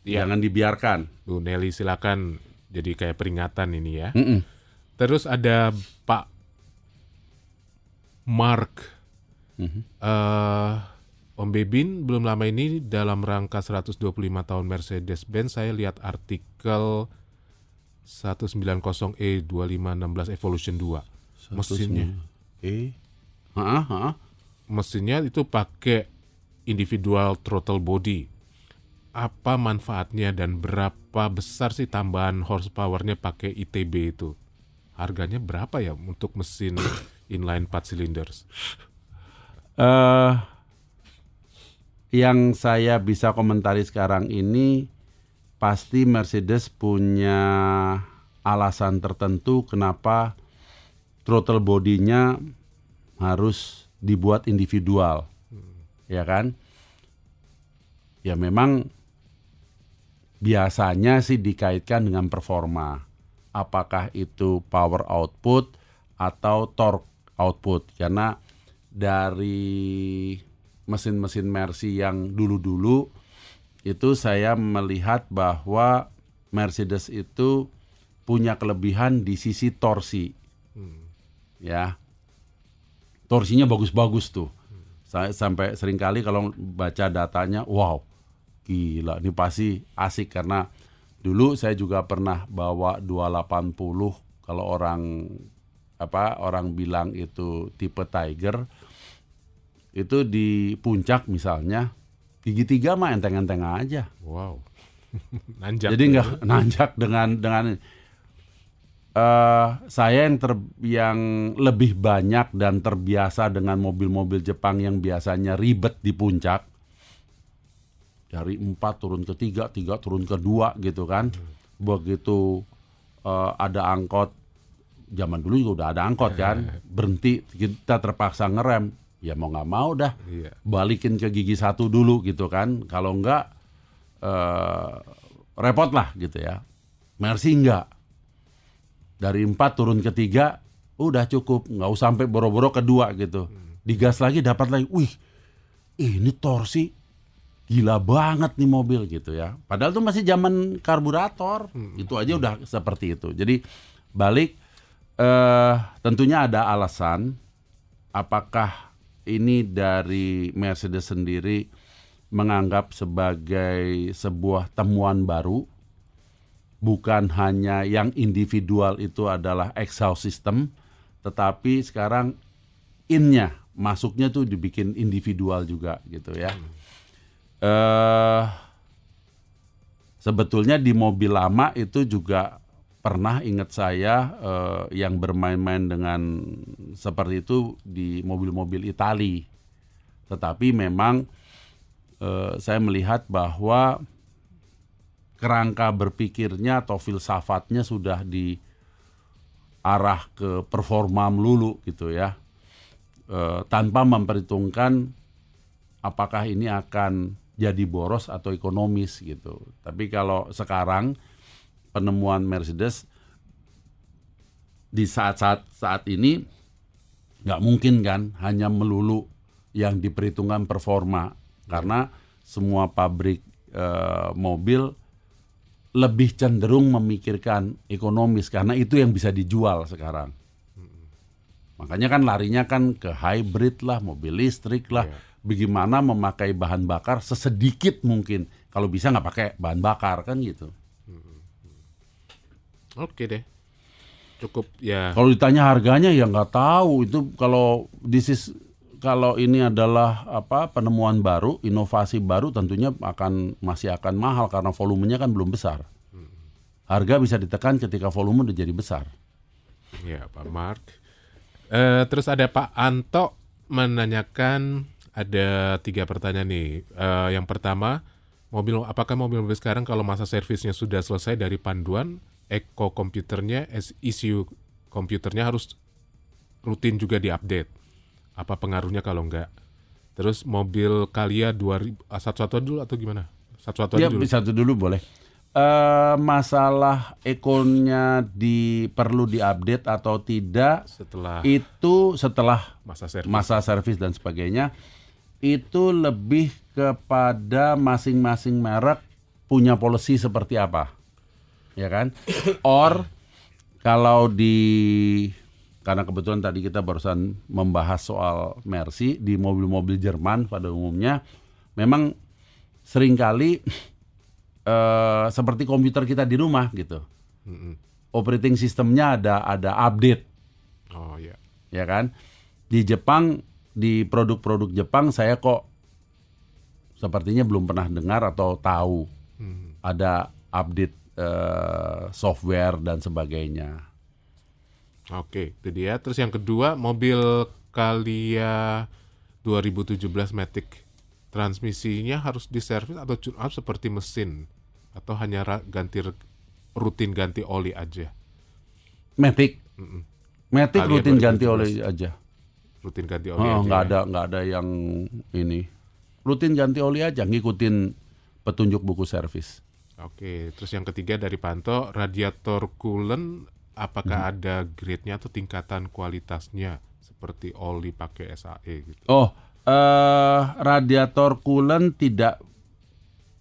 Iya. jangan dibiarkan. Bu Nelly silakan jadi kayak peringatan ini ya. Mm-mm. Terus ada Pak Mark. Mhm. eh Om Bebin belum lama ini dalam rangka 125 tahun Mercedes-Benz saya lihat artikel 190E2516 Evolution 2. Mesinnya Eh, Heeh, heeh. mesinnya itu pakai individual throttle body. Apa manfaatnya dan berapa besar sih tambahan horsepowernya pakai ITB itu? Harganya berapa ya untuk mesin inline 4 cylinders? eh yang saya bisa komentari sekarang ini pasti Mercedes punya alasan tertentu kenapa throttle bodinya harus dibuat individual. Ya kan? Ya memang biasanya sih dikaitkan dengan performa. Apakah itu power output atau torque output karena dari mesin-mesin Mercy yang dulu-dulu itu saya melihat bahwa Mercedes itu punya kelebihan di sisi torsi. Ya. Torsinya bagus-bagus tuh. Saya sampai sering kali kalau baca datanya, wow, gila, ini pasti asik karena dulu saya juga pernah bawa 280 kalau orang apa orang bilang itu tipe Tiger itu di puncak misalnya gigi tiga mah enteng-enteng aja. Wow. Nanjak. Jadi nggak nanjak dengan dengan eh saya yang ter, yang lebih banyak dan terbiasa dengan mobil-mobil Jepang yang biasanya ribet di puncak dari empat turun ke tiga, tiga turun ke dua gitu kan. Begitu eh, ada angkot zaman dulu juga udah ada angkot kan. Berhenti kita terpaksa ngerem. Ya mau nggak mau dah. Iya. balikin ke gigi satu dulu gitu kan. Kalau enggak eh, repot lah gitu ya. Mercy enggak dari empat turun ke tiga udah cukup. Nggak usah sampai boro-boro kedua gitu. Digas lagi dapat lagi. Wih ini torsi gila banget nih mobil gitu ya. Padahal tuh masih zaman karburator. Itu aja udah seperti itu. Jadi balik eh tentunya ada alasan apakah ini dari Mercedes sendiri menganggap sebagai sebuah temuan baru. Bukan hanya yang individual itu adalah exhaust system tetapi sekarang innya masuknya tuh dibikin individual juga gitu ya eh sebetulnya di mobil lama itu juga pernah ingat saya eh, yang bermain-main dengan seperti itu di mobil-mobil Itali. Tetapi memang eh, saya melihat bahwa kerangka berpikirnya atau filsafatnya sudah di arah ke performa melulu gitu ya. Eh, tanpa memperhitungkan apakah ini akan jadi boros atau ekonomis gitu. Tapi kalau sekarang penemuan Mercedes di saat-saat saat ini nggak mungkin kan hanya melulu yang diperhitungkan performa karena semua pabrik eh, mobil lebih cenderung memikirkan ekonomis karena itu yang bisa dijual sekarang. Makanya kan larinya kan ke hybrid lah, mobil listrik lah. Bagaimana memakai bahan bakar sesedikit mungkin. Kalau bisa nggak pakai bahan bakar kan gitu. Oke deh. Cukup ya. Kalau ditanya harganya ya nggak tahu itu kalau this is kalau ini adalah apa penemuan baru, inovasi baru tentunya akan masih akan mahal karena volumenya kan belum besar. Harga bisa ditekan ketika volume udah jadi besar. Ya, Pak Mark. Eh, terus ada Pak Anto menanyakan ada tiga pertanyaan nih. Eh, yang pertama, mobil apakah mobil-mobil sekarang kalau masa servisnya sudah selesai dari panduan, Eco komputernya, ECU komputernya harus rutin juga diupdate. Apa pengaruhnya kalau enggak? Terus mobil Kalia 2000 ah, satu-satu dulu atau gimana? Satu-satu Ya dulu. satu dulu boleh. Eh masalah ekonnya di perlu diupdate atau tidak Setelah itu setelah masa servis. masa servis dan sebagainya itu lebih kepada masing-masing merek punya policy seperti apa ya kan or kalau di karena kebetulan tadi kita barusan membahas soal Mercy di mobil-mobil Jerman pada umumnya memang sering kali eh, seperti komputer kita di rumah gitu. Operating sistemnya ada ada update Oh ya. ya kan. Di Jepang di produk-produk Jepang saya kok sepertinya belum pernah dengar atau tahu Hmm. ada update eh, software dan sebagainya. Oke, itu dia. Terus yang kedua, mobil Kalia 2017 Matic. Transmisinya harus diservis atau tune up seperti mesin atau hanya ganti rutin ganti oli aja. Matic, Mm-mm. Matic Kalian rutin ganti 2017. oleh aja. Rutin ganti oli Oh, aja. nggak ya. ada nggak ada yang ini. Rutin ganti oli aja, ngikutin petunjuk buku servis. Oke, terus yang ketiga dari Panto, radiator coolant apakah ada grade-nya atau tingkatan kualitasnya seperti oli pakai SAE gitu. Oh, eh radiator coolant tidak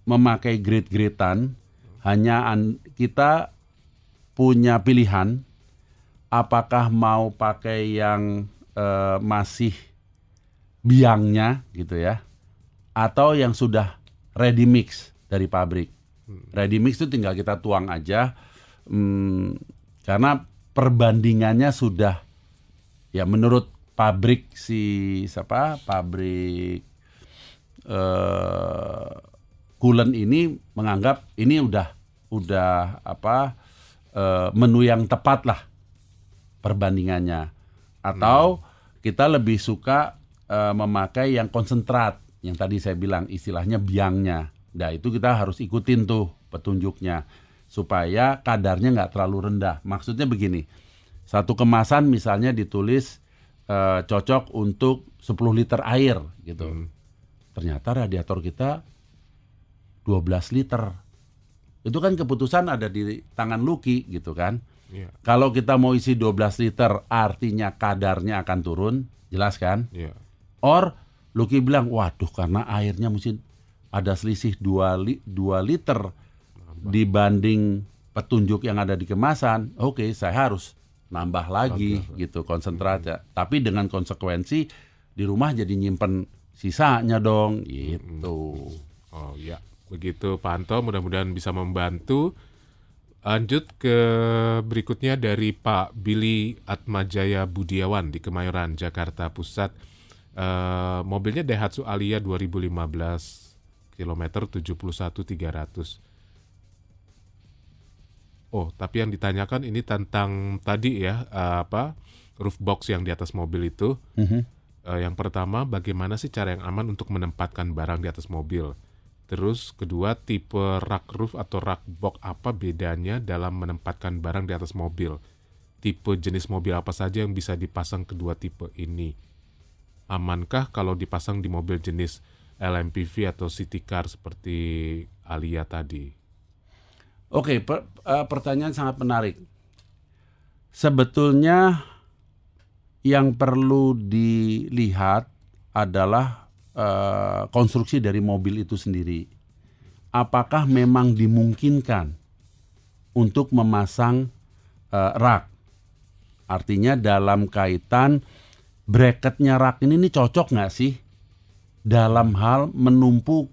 memakai grade-gradean, hanya an- kita punya pilihan apakah mau pakai yang eh, masih biangnya gitu ya atau yang sudah ready mix dari pabrik. Ready mix itu tinggal kita tuang aja hmm, karena perbandingannya sudah ya menurut pabrik si siapa pabrik eh coolant ini menganggap ini udah udah apa eh, menu yang tepat lah perbandingannya. Atau kita lebih suka eh, memakai yang konsentrat. Yang tadi saya bilang istilahnya biangnya. Nah itu kita harus ikutin tuh petunjuknya supaya kadarnya nggak terlalu rendah. Maksudnya begini satu kemasan misalnya ditulis eh, cocok untuk 10 liter air gitu. Ternyata radiator kita 12 liter. Itu kan keputusan ada di tangan Lucky gitu kan Iya, kalau kita mau isi 12 liter artinya kadarnya akan turun, jelas kan? iya. Or Lucky bilang, waduh karena airnya mesti ada selisih 2, li, 2 liter dibanding petunjuk yang ada di kemasan. Oke, saya harus nambah lagi gitu konsentratnya. Tapi dengan konsekuensi di rumah jadi nyimpen sisanya dong gitu. Oh ya, begitu Panto. Mudah-mudahan bisa membantu. Lanjut ke berikutnya dari Pak Billy Atmajaya Budiawan di Kemayoran, Jakarta Pusat. Eh, mobilnya Daihatsu Alia 2015 kilometer 71300. Oh, tapi yang ditanyakan ini tentang tadi ya eh, apa roof box yang di atas mobil itu. Mhm. Eh, yang pertama, bagaimana sih cara yang aman untuk menempatkan barang di atas mobil? Terus kedua, tipe rak roof atau rak box apa bedanya dalam menempatkan barang di atas mobil? Tipe jenis mobil apa saja yang bisa dipasang kedua tipe ini? Amankah kalau dipasang di mobil jenis LMPV atau city car seperti Alia tadi? Oke, per- eh, pertanyaan sangat menarik. Sebetulnya yang perlu dilihat adalah eh, konstruksi dari mobil itu sendiri. Apakah memang dimungkinkan untuk memasang eh, rak? Artinya dalam kaitan bracketnya rak ini, ini cocok nggak sih dalam hal menumpu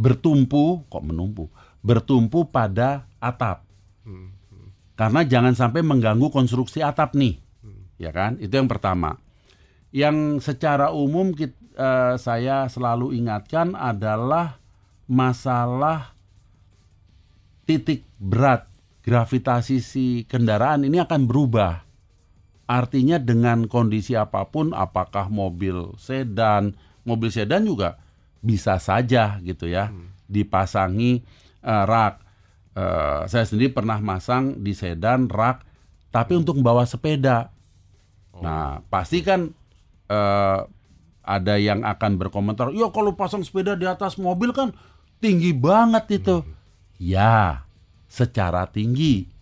bertumpu kok menumpu? Bertumpu pada atap. Karena jangan sampai mengganggu konstruksi atap nih. Ya kan? Itu yang pertama. Yang secara umum kit- eh, saya selalu ingatkan adalah masalah titik berat gravitasi si kendaraan ini akan berubah. Artinya dengan kondisi apa pun apakah mobil sedan mobil sedan juga bisa saja gitu ya dipasangi eh, rak. Eh, saya sendiri pernah masang di sedan rak tapi untuk membawa sepeda. Nah pasti kan eh, ada yang akan berkomentar ya kalau pasang sepeda di atas mobil kan tinggi banget itu ya secara tinggi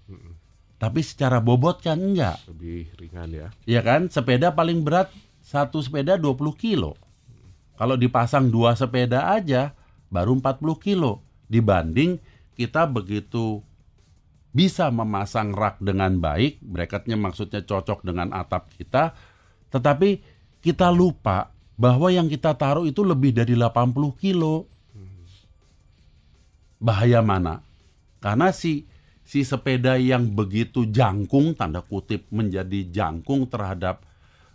tapi secara bobot kan enggak Lebih ringan ya. Ya kan, sepeda paling berat satu sepeda 20 kilo. Kalau dipasang dua sepeda aja baru 40 kilo. Dibanding kita begitu bisa memasang rak dengan baik, bracketnya maksudnya cocok dengan atap kita, tetapi kita lupa bahwa yang kita taruh itu lebih dari 80 kilo. Bahaya mana? Karena si si sepeda yang begitu jangkung tanda kutip menjadi jangkung terhadap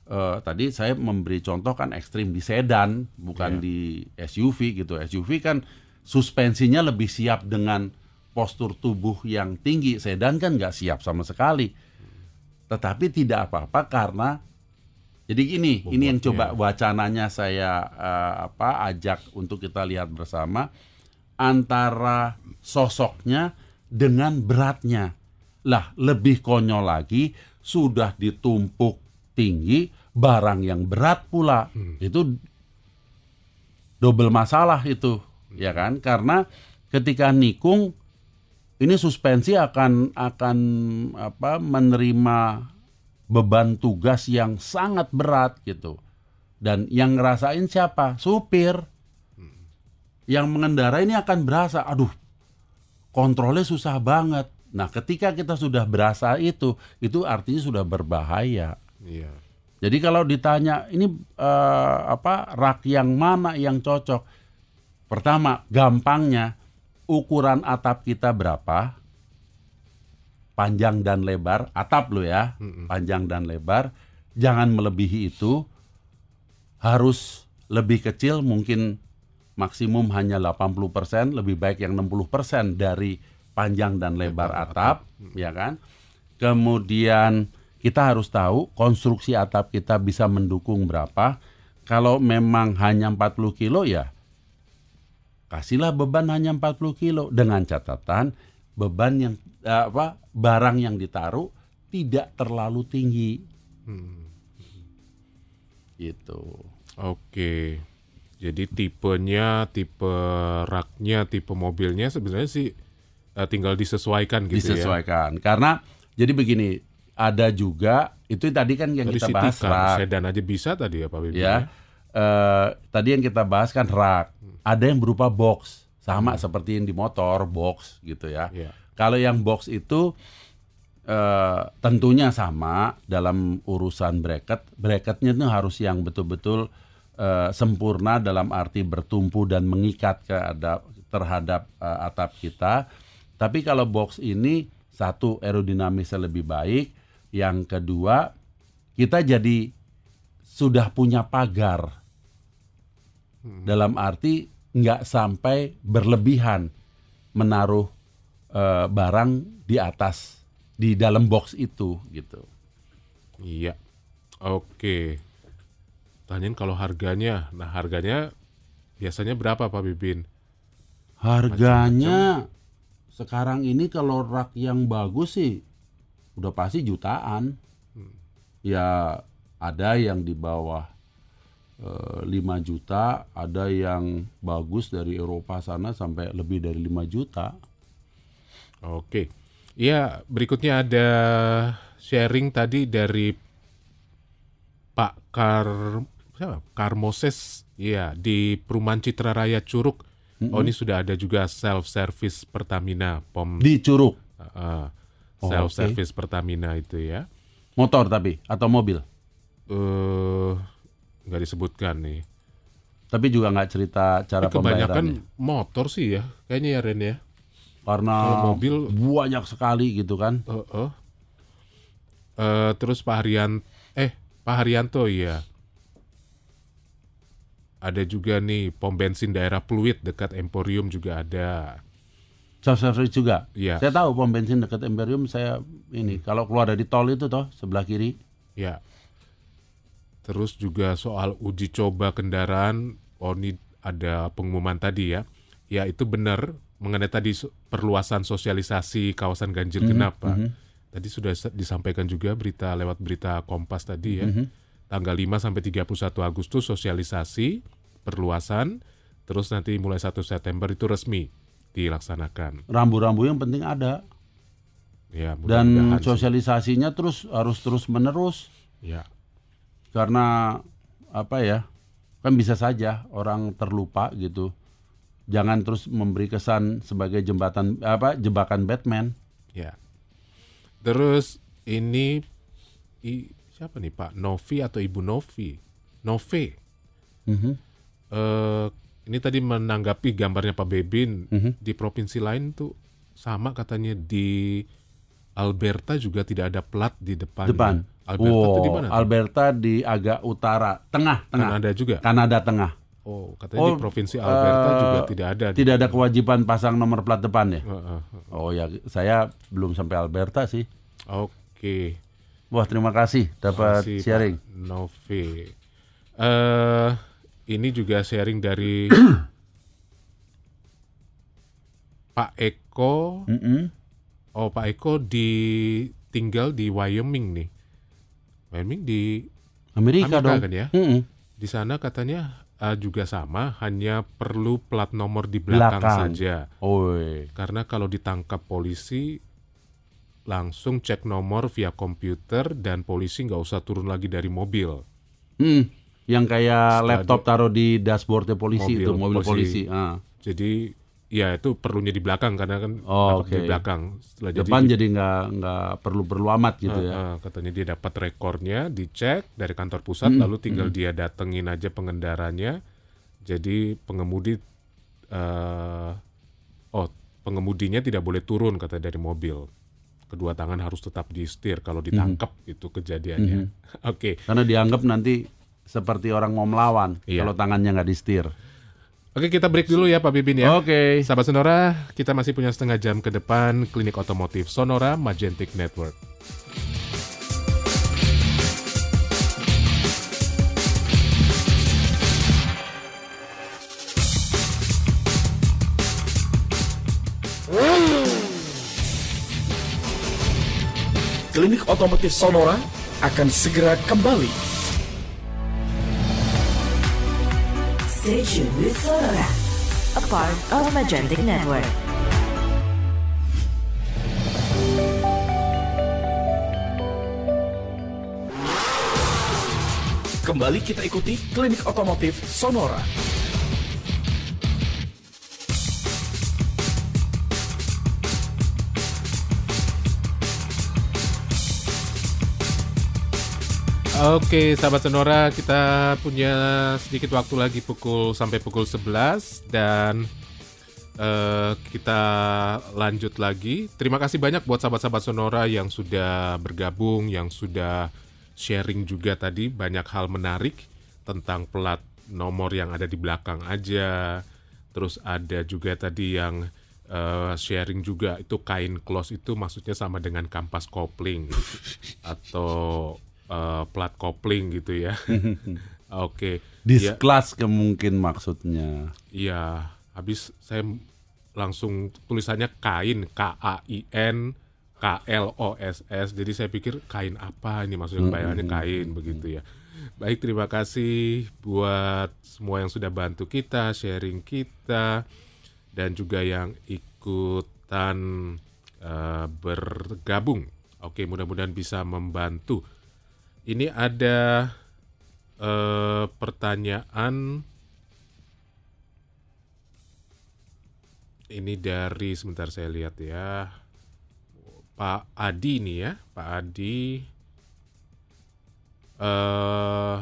eh, tadi saya memberi contoh kan ekstrim di sedan bukan Iya. di SUV gitu. SUV kan suspensinya lebih siap dengan postur tubuh yang tinggi. Sedan kan nggak siap sama sekali. Tetapi tidak apa-apa karena jadi gini, ini yang coba wacananya saya eh, apa ajak untuk kita lihat bersama antara sosoknya dengan beratnya. Lah, lebih konyol lagi sudah ditumpuk tinggi barang yang berat pula. Itu double masalah itu, ya kan? Karena ketika nikung ini suspensi akan akan apa menerima beban tugas yang sangat berat gitu. Dan yang ngerasain siapa? Supir. Yang mengendara ini akan berasa, aduh, kontrolnya susah banget. Nah, ketika kita sudah berasa itu, itu artinya sudah berbahaya. Iya. Jadi kalau ditanya ini eh, apa rak yang mana yang cocok? Pertama, gampangnya ukuran atap kita berapa? Panjang dan lebar, atap lo ya, panjang dan lebar. Jangan melebihi itu. Harus lebih kecil mungkin maksimum hanya 80%, lebih baik yang 60% dari panjang dan lebar atap, ya kan? Kemudian kita harus tahu konstruksi atap kita bisa mendukung berapa. Kalau memang hanya 40 kilo ya kasihlah beban hanya 40 kilo dengan catatan beban yang eh, apa barang yang ditaruh tidak terlalu tinggi. Gitu. Oke. Jadi tipenya, tipe raknya, tipe mobilnya sebenarnya sih eh, tinggal disesuaikan gitu ya. Disesuaikan. Karena jadi begini, ada juga itu tadi kan yang Dari kita City bahas Car, rak. sedan aja bisa tadi ya Pak Bibi. ya. Eh, tadi yang kita bahas kan rak. Ada yang berupa box, sama seperti yang di motor box gitu ya. Iya. Kalau yang box itu eh, tentunya sama dalam urusan bracket. Bracketnya itu harus yang betul-betul eh, sempurna dalam arti bertumpu dan mengikat ke ada, terhadap eh, atap kita. Tapi kalau box ini satu aerodinamisnya lebih baik, yang kedua kita jadi sudah punya pagar dalam arti nggak sampai berlebihan menaruh eh, barang di atas di dalam box itu gitu. Iya. Oke. Tanyain kalau harganya. Nah, harganya biasanya berapa Pak Bibin? Harganya sekarang ini kalau rak yang bagus sih udah pasti jutaan. Ya ada yang di bawah eh, 5 juta, ada yang bagus dari Eropa sana sampai lebih dari 5 juta. Oke. Iya, berikutnya ada sharing tadi dari Pak Kar siapa? Karmoses. Iya, di Perumahan Citra Raya Curug. Oh, ini sudah ada juga self service Pertamina POM. Di Curug, Oh, self service Pertamina itu ya. motor tapi atau mobil. Eh nggak disebutkan nih. Tapi juga nggak cerita cara Tapi kebanyakan pembayarannya. motor sih ya, kayaknya ya Ren ya. Karena kalau mobil- banyak sekali gitu kan. Eh, eh. Eh, terus Pak Haryan, eh Pak Haryanto ya. Ada juga nih pom bensin daerah Pluit dekat Emporium juga ada. Service juga. Iya. Saya tahu pom bensin dekat Imperium saya ini kalau keluar dari tol itu toh sebelah kiri. Ya. Terus juga soal uji coba kendaraan, oh ini ada pengumuman tadi ya. Ya itu benar mengenai tadi perluasan sosialisasi kawasan ganjil genap Pak. Tadi sudah sa- disampaikan juga berita lewat berita Kompas tadi ya. Tanggal 5 sampai 31 Agustus sosialisasi perluasan, terus nanti mulai 1 September itu resmi dilaksanakan. Rambu-rambu yang penting ada Ya, dan mudah-mudahan sih. sosialisasinya terus harus terus menerus Ya. karena apa ya? Kan bisa saja orang terlupa gitu. Jangan terus memberi kesan sebagai jembatan apa jebakan Batman. Ya. Terus ini i, siapa nih Pak Novi atau Ibu Novi? Nove. Mhm. Eh, ini tadi menanggapi gambarnya Pak Bebin Mhm. di provinsi lain tuh sama katanya di Alberta juga tidak ada plat di depan. Depan. Alberta tuh di mana? Alberta di agak utara, tengah, tengah. Kanada juga. Kanada tengah. Oh, katanya di Oh, provinsi Alberta eh, juga tidak ada. di- Tidak ada kewajiban pasang nomor plat depan ya? Heeh. Oh ya, saya belum sampai Alberta sih. Oke. Wah, terima kasih dapat Makasih, sharing. Pak Novi. Eh, ini juga sharing dari Pak Eko. Mm-mm. Oh, Pak Eko di tinggal di Wyoming nih. Wyoming di Amerika, Amerika dong. kan ya? Mm-mm. di sana katanya eh, juga sama, hanya perlu plat nomor di belakang, Belakang. saja. Oi. Karena kalau ditangkap polisi langsung cek nomor via komputer dan polisi nggak usah turun lagi dari mobil. Hmm, yang kayak Setelah laptop taruh di dashboardnya polisi Mobil itu, mobil polisi. polisi. Ah. Jadi ya itu perlunya di belakang karena kan Oh, dapat di belakang. Setelah Depan jadi jadi nggak nggak perlu-perlu amat gitu Eh, ya. eh, katanya dia dapat rekornya, dicek dari kantor pusat, Hmm, lalu tinggal dia datengin aja pengendaranya. Jadi pengemudi, eh, oh pengemudinya tidak boleh turun kata dari mobil. Kedua tangan harus tetap di setir kalau ditangkap itu kejadiannya. Oke, Karena dianggap nanti seperti orang mau melawan Iya. kalau tangannya nggak di setir. Oke kita break dulu ya Pak Bibin ya. Oke. Sahabat Sonora, kita masih punya setengah jam ke depan klinik otomotif Sonora Magentic Network. Klinik Otomotif Sonora akan segera kembali. Stay tuned with Sonora, a part of Magentic Network. Kembali kita ikuti Klinik Otomotif Sonora. Oke, sahabat Sonora, kita punya sedikit waktu lagi pukul sampai pukul 11 dan eh, kita lanjut lagi. Terima kasih banyak buat sahabat-sahabat Sonora yang sudah bergabung, yang sudah sharing juga tadi banyak hal menarik tentang plat nomor yang ada di belakang aja. Terus ada juga tadi yang eh, sharing juga itu kain close itu maksudnya sama dengan kampas kopling atau eh, plat kopling gitu ya. Oke. Ya, Disclass ke mungkin maksudnya. Iya, habis saya langsung tulisannya kain K A I N K L O S S. Jadi saya pikir kain apa ini maksudnya bayangannya kain begitu ya. Baik, terima kasih buat semua yang sudah bantu kita, sharing kita dan juga yang ikutan eh, bergabung. Oke, mudah-mudahan bisa membantu. Ini ada eh, pertanyaan. Ini dari sebentar saya lihat ya. Pak Adi nih ya Pak Adi. Eh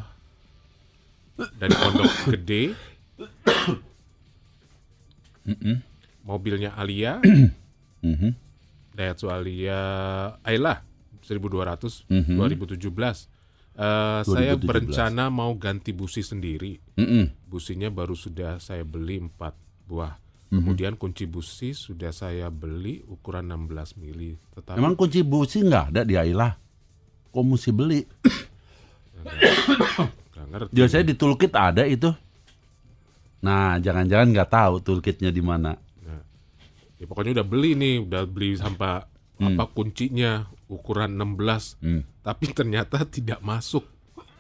dari Pondok Gede. Mobilnya Alia. Mhm. Daihatsu Alia Ayla 1200 Mhm. 2017 Eh, saya 2017. berencana mau ganti busi sendiri Mm-mm. businya baru sudah saya beli 4 buah. Mhm. Kemudian kunci busi sudah saya beli ukuran 16 mili. Tetapi Emang kunci busi nggak ada di Ayla? Kok mesti beli? nggak ngerti. Biasanya di toolkit ada itu. Nah, jangan-jangan nggak tahu toolkitnya di mana. Nah, ya pokoknya udah beli nih, udah beli sampai apa kuncinya ukuran 16. Hmm. Tapi ternyata tidak masuk.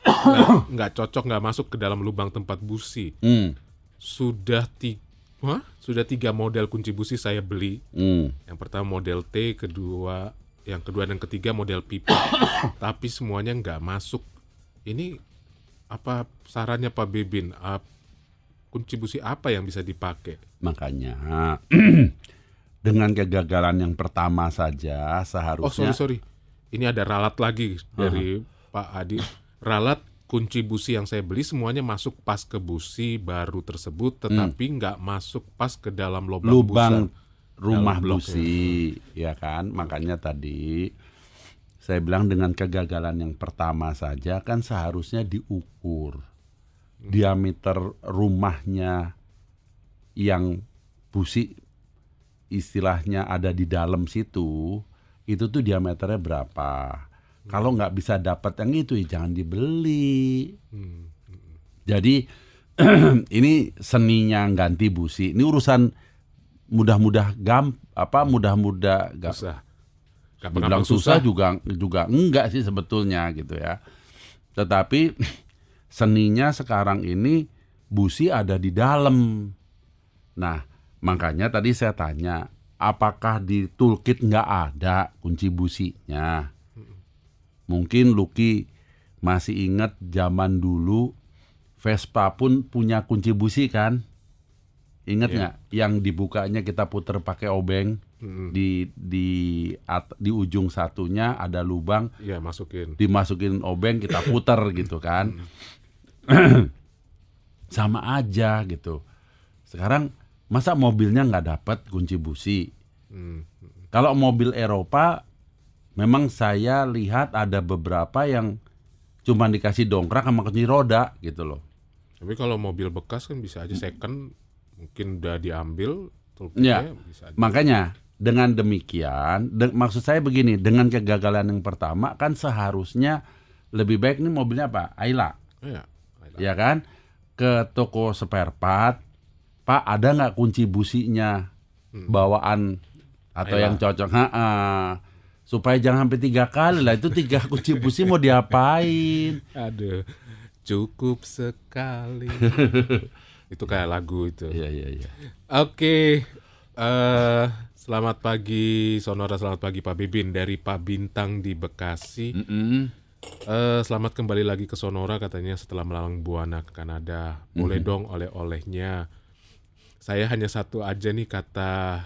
Nggak, nggak cocok, nggak masuk ke dalam lubang tempat busi. Hmm. Sudah tiga, sudah tiga model kunci busi saya beli. Hmm. Yang pertama model T, kedua, yang kedua dan ketiga model pipa. Tapi semuanya nggak masuk. Ini apa sarannya Pak Bebin? Ah, kunci busi apa yang bisa dipakai? Makanya dengan kegagalan yang pertama saja Oh seharusnya sorry sorry, ini ada ralat lagi dari Pak Adi. Ralat kunci busi yang saya beli semuanya masuk pas ke busi baru tersebut, tetapi nggak masuk pas ke dalam lubang, lubang busa. rumah Dalam busi, ya kan? Makanya tadi saya bilang dengan kegagalan yang pertama saja kan seharusnya diukur diameter rumahnya yang busi istilahnya ada di dalam situ itu tuh diameternya berapa. Kalau nggak bisa dapat yang itu ya jangan dibeli. Jadi ini seninya ganti busi. Ini urusan mudah-mudah gam apa mudah-mudah ga- Susah. Gampang-gampang dibilang susah juga juga enggak sih sebetulnya gitu ya. Tetapi seninya sekarang ini busi ada di dalam. Nah, makanya tadi saya tanya, apakah di toolkit nggak ada kunci businya? Mungkin Lucky masih ingat zaman dulu Vespa pun punya kunci busi kan? Ingat nggak? Yang dibukanya kita puter pakai obeng di di at- di ujung satunya ada lubang Iya masukin. dimasukin obeng kita puter gitu kan sama aja gitu sekarang masa mobilnya nggak dapat kunci busi Hmm. kalau mobil Eropa memang saya lihat ada beberapa yang cuma dikasih dongkrak sama kunci roda gitu loh Tapi kalau mobil bekas kan bisa aja second, mungkin udah diambil, Ya, bisa aja. makanya dengan demikian, de- maksud saya begini, dengan kegagalan yang pertama kan seharusnya lebih baik nih mobilnya apa? Ayla, Iya. ya kan? Ke toko spare part, Pak ada nggak kunci businya bawaan atau yang cocok? Ha supaya jangan sampai tiga kali lah itu tiga kunci busi mau diapain? Aduh, cukup sekali. itu kayak lagu itu. Iya iya iya. Oke, eh selamat pagi Sonora, selamat pagi Pak Bibin dari Pak Bintang di Bekasi. Mm-mm. Eh, selamat kembali lagi ke Sonora katanya setelah melalang buana ke Kanada. Boleh dong oleh-olehnya. Saya hanya satu aja nih kata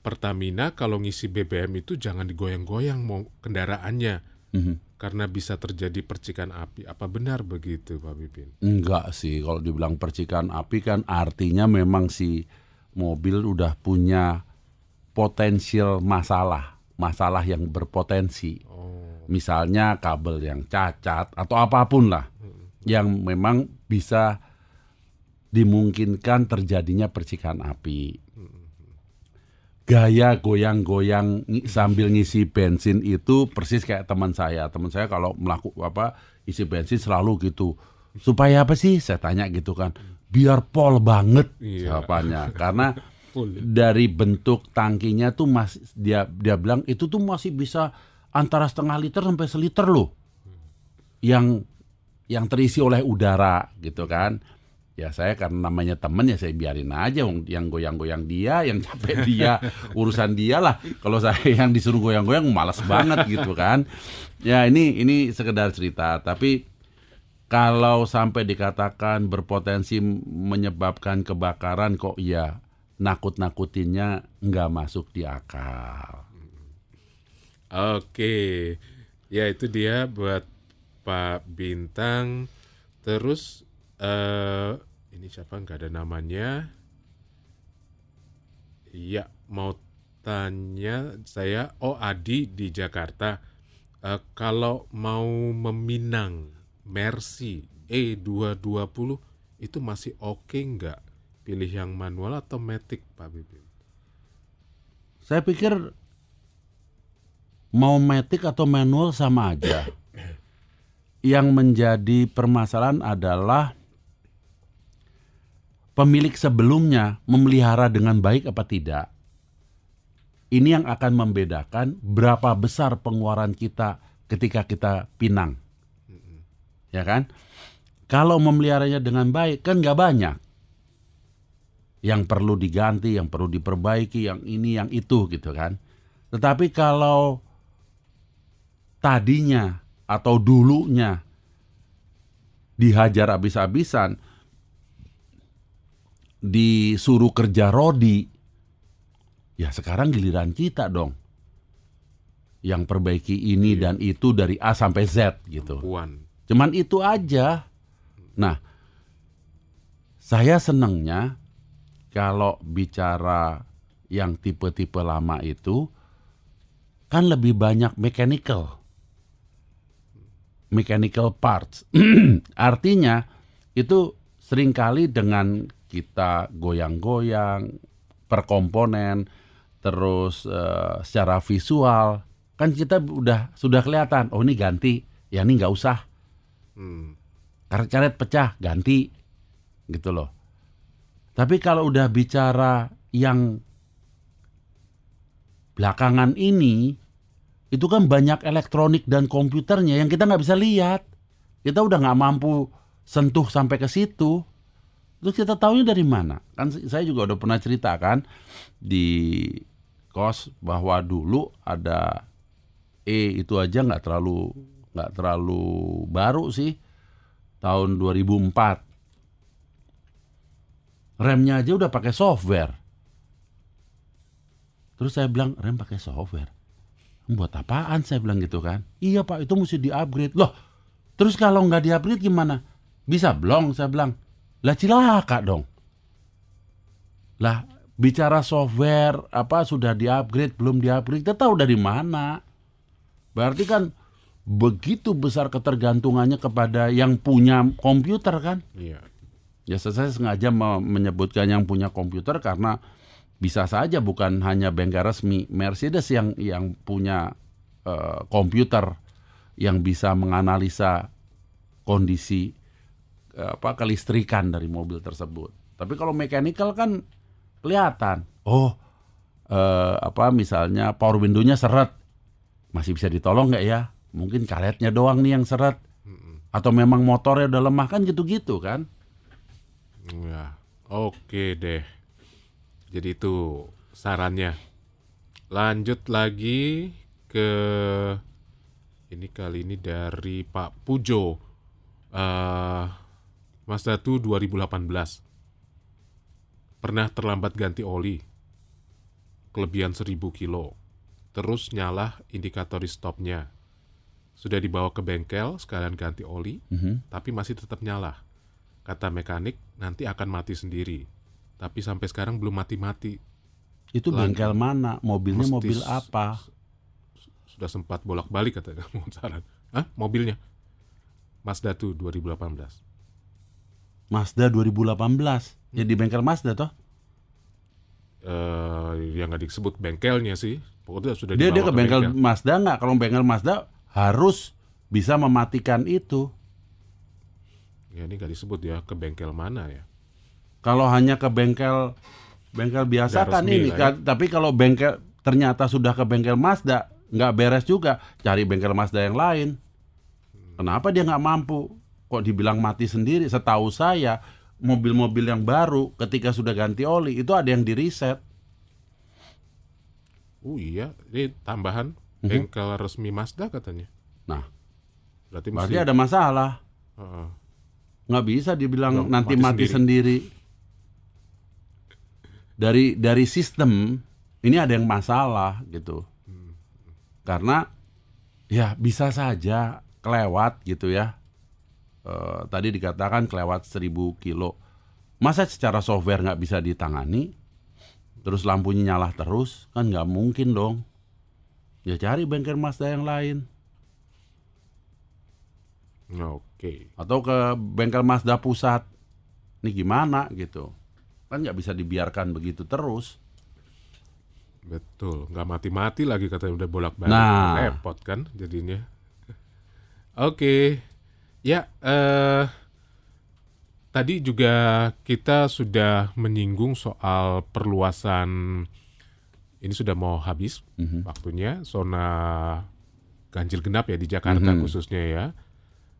Pertamina kalau ngisi BBM itu jangan digoyang-goyang mau kendaraannya Mhm. karena bisa terjadi percikan api. Apa benar begitu Pak Bibin? Enggak sih, kalau dibilang percikan api kan artinya memang si mobil udah punya potensial masalah, masalah yang berpotensi. Oh, Misalnya kabel yang cacat atau apa pun lah yang memang bisa dimungkinkan terjadinya percikan api. Gaya goyang-goyang sambil ngisi bensin itu persis kayak teman saya. Teman saya kalau melakukan apa isi bensin selalu gitu. Supaya apa sih? Saya tanya gitu kan. Biar pol banget Iya. jawabannya. Karena full. dari bentuk tangkinya tuh masih dia dia bilang itu tuh masih bisa antara setengah liter sampai seliter loh. Yang yang terisi oleh udara gitu kan. Ya saya karena namanya temen ya saya biarin aja yang goyang-goyang dia, yang capek dia, urusan dia lah. Kalau saya yang disuruh goyang-goyang malas banget gitu kan. Ya ini ini sekedar cerita, tapi kalau sampai dikatakan berpotensi menyebabkan kebakaran kok ya nakut-nakutinnya nggak masuk di akal. Oke, ya itu dia buat Pak Bintang. Terus eh ini siapa nggak ada namanya? Iya, mau tanya saya. Oh Adi di Jakarta. Eh, kalau mau meminang Mercy E220 itu masih oke nggak? Pilih yang manual atau matic Pak Bibin? Saya pikir mau matic atau manual sama aja. Yang menjadi permasalahan adalah pemilik sebelumnya memelihara dengan baik apa tidak. Ini yang akan membedakan berapa besar pengeluaran kita ketika kita pinang. Ya kan? Kalau memeliharanya dengan baik kan nggak banyak. Yang perlu diganti, yang perlu diperbaiki, yang ini, yang itu gitu kan. Tetapi kalau tadinya atau dulunya dihajar habis-habisan, disuruh kerja rodi, Ya sekarang giliran kita dong. Yang perbaiki ini dan itu dari A sampai Z gitu. Cuman itu aja. Nah, saya senangnya kalau bicara yang tipe-tipe lama itu kan lebih banyak mechanical. Mechanical parts. Artinya itu sering kali dengan kita goyang-goyang per komponen terus eh, secara visual kan kita udah sudah kelihatan oh ini ganti ya ini nggak usah Hmm. karet-karet pecah ganti gitu loh. Tapi kalau udah bicara yang belakangan ini itu kan banyak elektronik dan komputernya yang kita nggak bisa lihat. Kita udah nggak mampu sentuh sampai ke situ. Terus kita tahunya dari mana? Kan saya juga udah pernah cerita kan di kos bahwa dulu ada E itu aja nggak terlalu nggak terlalu baru sih tahun 2004 remnya aja udah pakai software. Terus saya bilang rem pakai software? Buat apaan? Saya bilang gitu kan. Iya pak itu mesti di upgrade loh terus kalau nggak di upgrade gimana? Bisa blong saya bilang lah cilaka dong. Lah bicara software apa sudah di upgrade belum di upgrade kita tahu dari mana. Berarti kan begitu besar ketergantungannya kepada yang punya komputer kan? Iya. Ya saya sengaja me- menyebutkan yang punya komputer karena bisa saja bukan hanya bengkel resmi. Mercedes yang yang punya eh, komputer yang bisa menganalisa kondisi apa kelistrikan dari mobil tersebut. Tapi kalau mechanical kan kelihatan. Oh, eh, apa misalnya power window-nya seret. Masih bisa ditolong nggak ya? Mungkin karetnya doang nih yang seret. Atau memang motornya udah lemah kan gitu-gitu kan? Ya, oke deh. Jadi itu sarannya. Lanjut lagi ke ini kali ini dari Pak Pujo. eh Mazda 2 2018. Pernah terlambat ganti oli. Kelebihan 1000 kilo. Terus nyala indikator stopnya. Sudah dibawa ke bengkel sekalian ganti oli, Mhm. tapi masih tetap nyala. Kata mekanik, nanti akan mati sendiri. Tapi sampai sekarang belum mati-mati. Itu bengkel mana? Mobilnya Mesti mobil apa? Sudah sempat bolak-balik katanya saran. Hah? Mobilnya? Mazda 2 2018. Mazda 2018. Ya di bengkel Mazda toh? Eh, yang nggak disebut bengkelnya sih. Pokoknya sudah Dia dia ke bengkel Mazda nggak? Kalau bengkel Mazda harus bisa mematikan itu. Ya ini nggak disebut ya ke bengkel mana ya. Kalau hanya ke bengkel bengkel biasa kan ini lah ya. kan. Tapi kalau bengkel ternyata sudah ke bengkel Mazda nggak beres juga. Cari bengkel Mazda yang lain. Kenapa dia nggak mampu? Kok dibilang mati sendiri? Setahu saya mobil-mobil yang baru ketika sudah ganti oli itu ada yang di reset. Oh iya, ini tambahan Mhm. bengkel resmi Mazda katanya. Nah, Berarti, berarti mesti ada masalah. Heeh. nggak bisa dibilang Nggak, nanti mati mati sendiri. Dari dari sistem ini ada yang masalah gitu. Karena ya bisa saja kelewat gitu ya. Eh, tadi dikatakan kelewat 1000 kilo. Masa secara software nggak bisa ditangani? Terus lampunya nyala terus kan nggak mungkin dong. Ya cari bengkel Mazda yang lain. Oke. atau ke bengkel Mazda pusat. Ini gimana gitu. Kan nggak bisa dibiarkan begitu terus. Betul, nggak mati-mati lagi katanya udah bolak-balik. Nah. Repot kan jadinya. Oke. Ya, eh tadi juga kita sudah menyinggung soal perluasan ini sudah mau habis Mhm. waktunya zona ganjil genap ya di Jakarta Mhm. khususnya ya.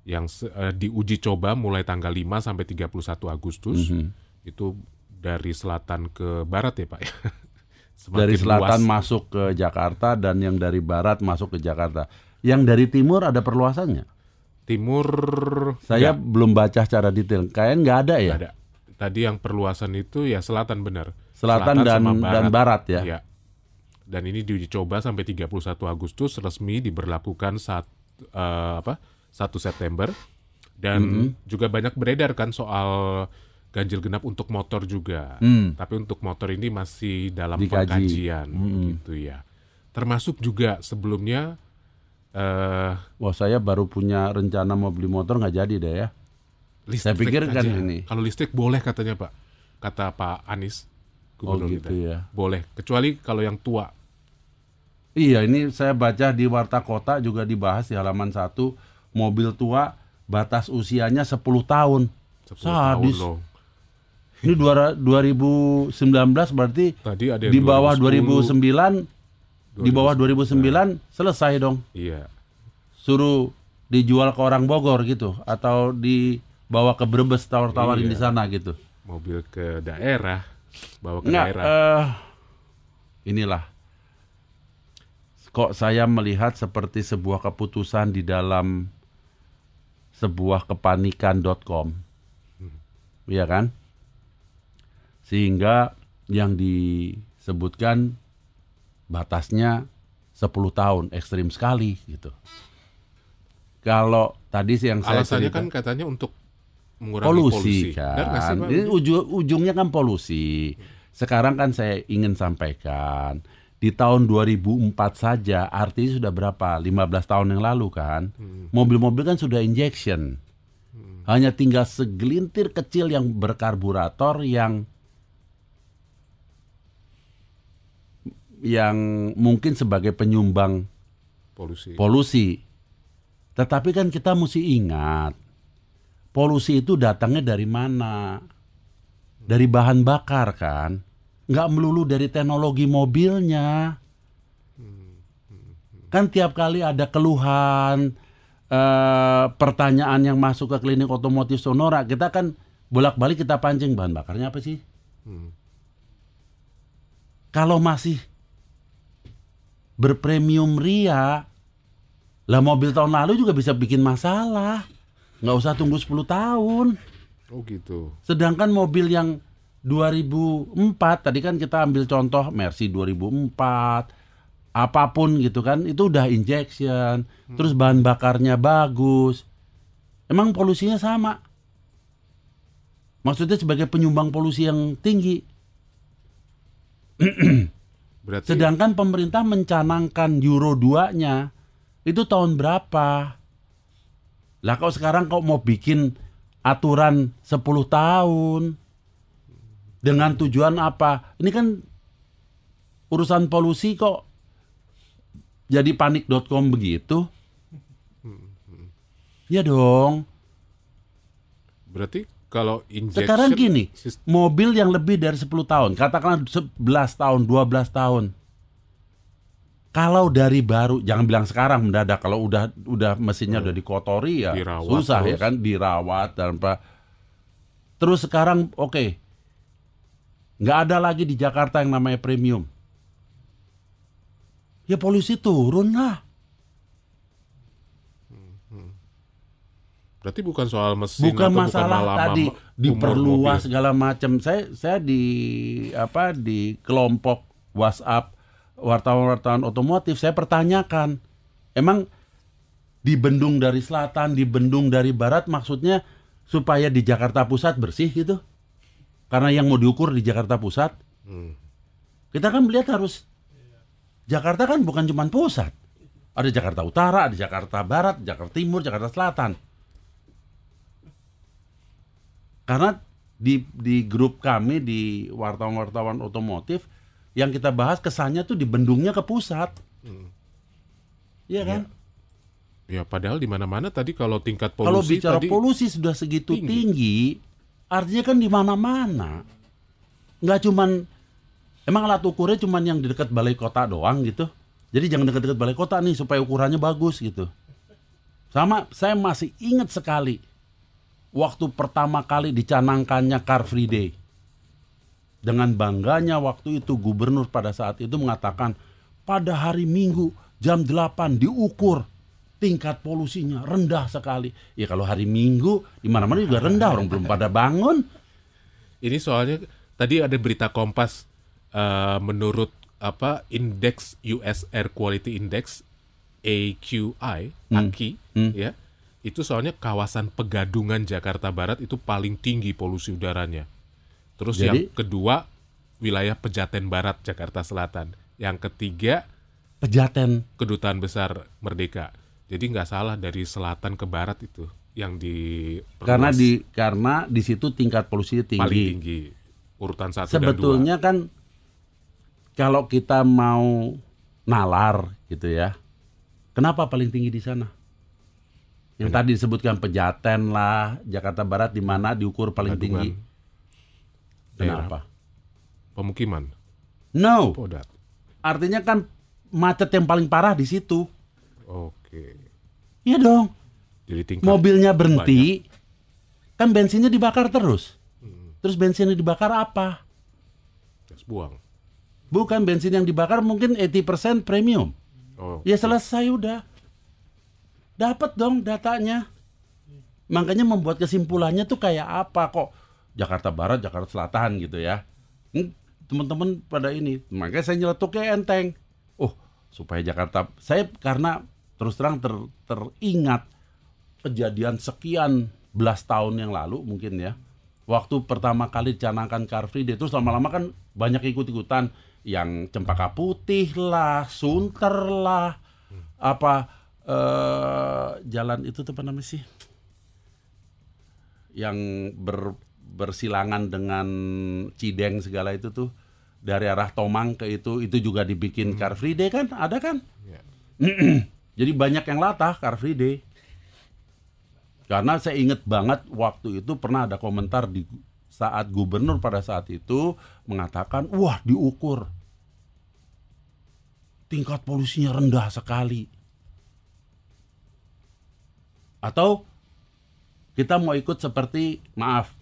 Yang se- eh, diuji coba mulai tanggal 5 sampai 31 Agustus. Mhm. Itu dari selatan ke barat ya, Pak. Semakin Dari selatan luas. masuk ke Jakarta dan yang dari barat masuk ke Jakarta. Yang dari timur ada perluasannya. Timur Saya belum baca secara detail. Kayaknya nggak ada ya. nggak ada. Tadi yang perluasan itu ya selatan benar. Selatan, dan sama dan barat ya. Iya. dan ini diuji coba sampai 31 Agustus resmi diberlakukan saat eh, apa 1 September dan Mm-hmm. juga banyak beredar kan soal ganjil genap untuk motor juga. Hmm. Tapi untuk motor ini masih dalam Dikaji. pengkajian Mm-mm. gitu ya. Termasuk juga sebelumnya eh Wah saya baru punya rencana mau beli motor nggak jadi deh ya. listrik pikir kan ini. Kalau listrik boleh katanya Pak. Kata Pak Anies Oh gubernur gitu kita. ya. Boleh, kecuali kalau yang tua. Iya ini saya baca di Warta Kota juga dibahas di halaman satu mobil tua batas usianya 10 tahun. 10 Sadis. tahun loh. Ini dua- 2019 berarti Tadi ada di bawah 2010. 2009 di bawah 2009 selesai dong. Iya. Suruh dijual ke orang Bogor gitu atau dibawa ke Brebes tawar-tawarin Iya. di sana gitu. Mobil ke daerah, bawa ke Enggak, daerah. eh, inilah. Kok saya melihat seperti sebuah keputusan di dalam sebuah kepanikan.com. Iya kan? Sehingga yang disebutkan batasnya 10 tahun, ekstrim sekali gitu. Kalau tadi sih yang saya Alasannya kan katanya untuk mengurangi polusi, sih, kan. Pak? Ini uju- ujungnya kan polusi. Sekarang kan saya ingin sampaikan di tahun 2004 saja artinya sudah berapa? 15 tahun yang lalu kan. Hmm. Mobil-mobil kan sudah injection. Hanya tinggal segelintir kecil yang berkarburator yang yang mungkin sebagai penyumbang polusi. polusi. Tetapi kan kita mesti ingat, polusi itu datangnya dari mana? Dari bahan bakar kan? Nggak melulu dari teknologi mobilnya. Kan tiap kali ada keluhan, eh, pertanyaan yang masuk ke klinik otomotif Sonora, kita kan bolak-balik kita pancing bahan bakarnya apa sih? Hmm. Kalau masih berpremium ria, lah mobil tahun lalu juga bisa bikin masalah. Nggak usah tunggu 10 tahun. Oh gitu. Sedangkan mobil yang 2004, tadi kan kita ambil contoh Mercy 2004, apa pun gitu kan, itu udah injection, terus bahan bakarnya bagus. Emang polusinya sama. Maksudnya sebagai penyumbang polusi yang tinggi. Berarti Sedangkan pemerintah mencanangkan Euro 2-nya itu tahun berapa? Lah kok sekarang kok mau bikin aturan 10 tahun? Dengan tujuan apa? Ini kan urusan polusi kok jadi panik.com begitu? Ya dong. berarti kalau injection Sekarang gini, mobil yang lebih dari 10 tahun, katakanlah 11 tahun, 12 tahun. Kalau dari baru, jangan bilang sekarang mendadak. Kalau udah udah mesinnya udah dikotori ya Dirawat susah terus. ya kan, dirawat dan apa. Terus sekarang oke, nggak ada lagi di Jakarta yang namanya premium. Ya polusi turun lah. Berarti bukan soal mesin bukan atau masalah bukan tadi diperluas mobil. segala macam. Saya saya di apa di kelompok WhatsApp wartawan-wartawan otomotif saya pertanyakan, emang dibendung dari selatan, dibendung dari barat maksudnya supaya di Jakarta Pusat bersih gitu? Karena yang mau diukur di Jakarta Pusat. Hmm. Kita kan melihat harus Jakarta kan bukan cuma pusat. Ada Jakarta Utara, ada Jakarta Barat, Jakarta Timur, Jakarta Selatan. Karena di di grup kami di wartawan-wartawan otomotif yang kita bahas kesannya tuh di bendungnya ke pusat. Iya kan? ya padahal di mana-mana tadi kalau tingkat polusi Kalau bicara tadi polusi sudah segitu tinggi. tinggi, artinya kan di mana-mana. Nggak cuman emang alat ukurnya cuman yang di dekat balai kota doang gitu. Jadi jangan dekat-dekat balai kota nih supaya ukurannya bagus gitu. Sama saya masih ingat sekali waktu pertama kali dicanangkannya Car Free Day. Dengan bangganya waktu itu gubernur pada saat itu mengatakan pada hari Minggu jam 8 diukur tingkat polusinya rendah sekali. Ya kalau hari Minggu di mana-mana juga rendah orang belum pada bangun. ini soalnya tadi ada berita Kompas eh, menurut apa indeks US Air Quality Index AQI, Hmm. AQI Hmm. ya. Itu soalnya kawasan Pegadungan Jakarta Barat itu paling tinggi polusi udaranya. Terus Jadi- yang kedua wilayah Pejaten Barat Jakarta Selatan. Yang ketiga Pejaten. Kedutaan Besar Merdeka. Jadi nggak salah dari selatan ke barat itu yang di Karena di karena di situ tingkat polusinya tinggi. paling tinggi urutan satu dan dua. Sebetulnya kan kalau kita mau nalar gitu ya. Kenapa paling tinggi di sana? Yang tadi disebutkan Pejaten lah, Jakarta Barat di mana diukur paling tinggi. daerah Kenapa? Pemukiman. No. Podat. Artinya kan macet yang paling parah di situ. Oke. Iya dong. Jadi tingkat Mobilnya berhenti, kan bensinnya dibakar terus. Terus bensinnya dibakar apa? gas buang. Bukan bensin yang dibakar mungkin 80% premium. Oh. Ya selesai udah. Dapat dong datanya. Makanya membuat kesimpulannya tuh kayak apa kok Jakarta Barat, Jakarta Selatan gitu ya. Hmm, Teman-teman pada ini, makanya saya nyeletuknya enteng. Oh, supaya Jakarta saya karena terus terang ter- teringat kejadian sekian belas tahun yang lalu mungkin ya. Waktu pertama kali dicanangkan Car Free Day terus lama-lama kan banyak ikut-ikutan yang cempaka putih lah, sunter lah, apa eh jalan itu tuh apa namanya sih? Yang ber- bersilangan dengan Cideng segala itu tuh dari arah Tomang ke itu itu juga dibikin Car Free Day kan? Ada kan? Ya. Jadi banyak yang latah Car Free Day. Karena saya inget banget waktu itu pernah ada komentar di saat gubernur pada saat itu mengatakan, wah diukur tingkat polusinya rendah sekali. Atau kita mau ikut seperti, maaf,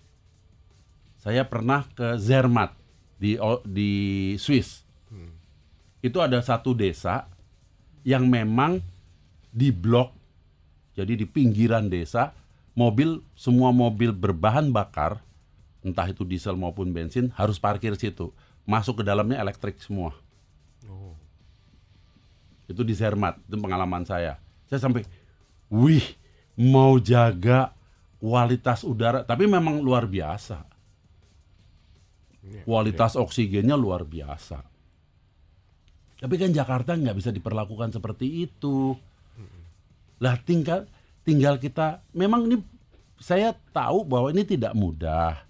saya pernah ke Zermatt di di Swiss. Itu ada satu desa yang memang di blok jadi di pinggiran desa, mobil semua mobil berbahan bakar, entah itu diesel maupun bensin harus parkir situ. Masuk ke dalamnya elektrik semua. Oh. Itu di Zermatt, itu pengalaman saya. Saya sampai, wih, mau jaga kualitas udara, tapi memang luar biasa. Ya, Kualitas oksigennya luar biasa. Tapi kan Jakarta nggak bisa diperlakukan seperti itu. Lah tinggal tinggal kita memang ini saya tahu bahwa ini tidak mudah.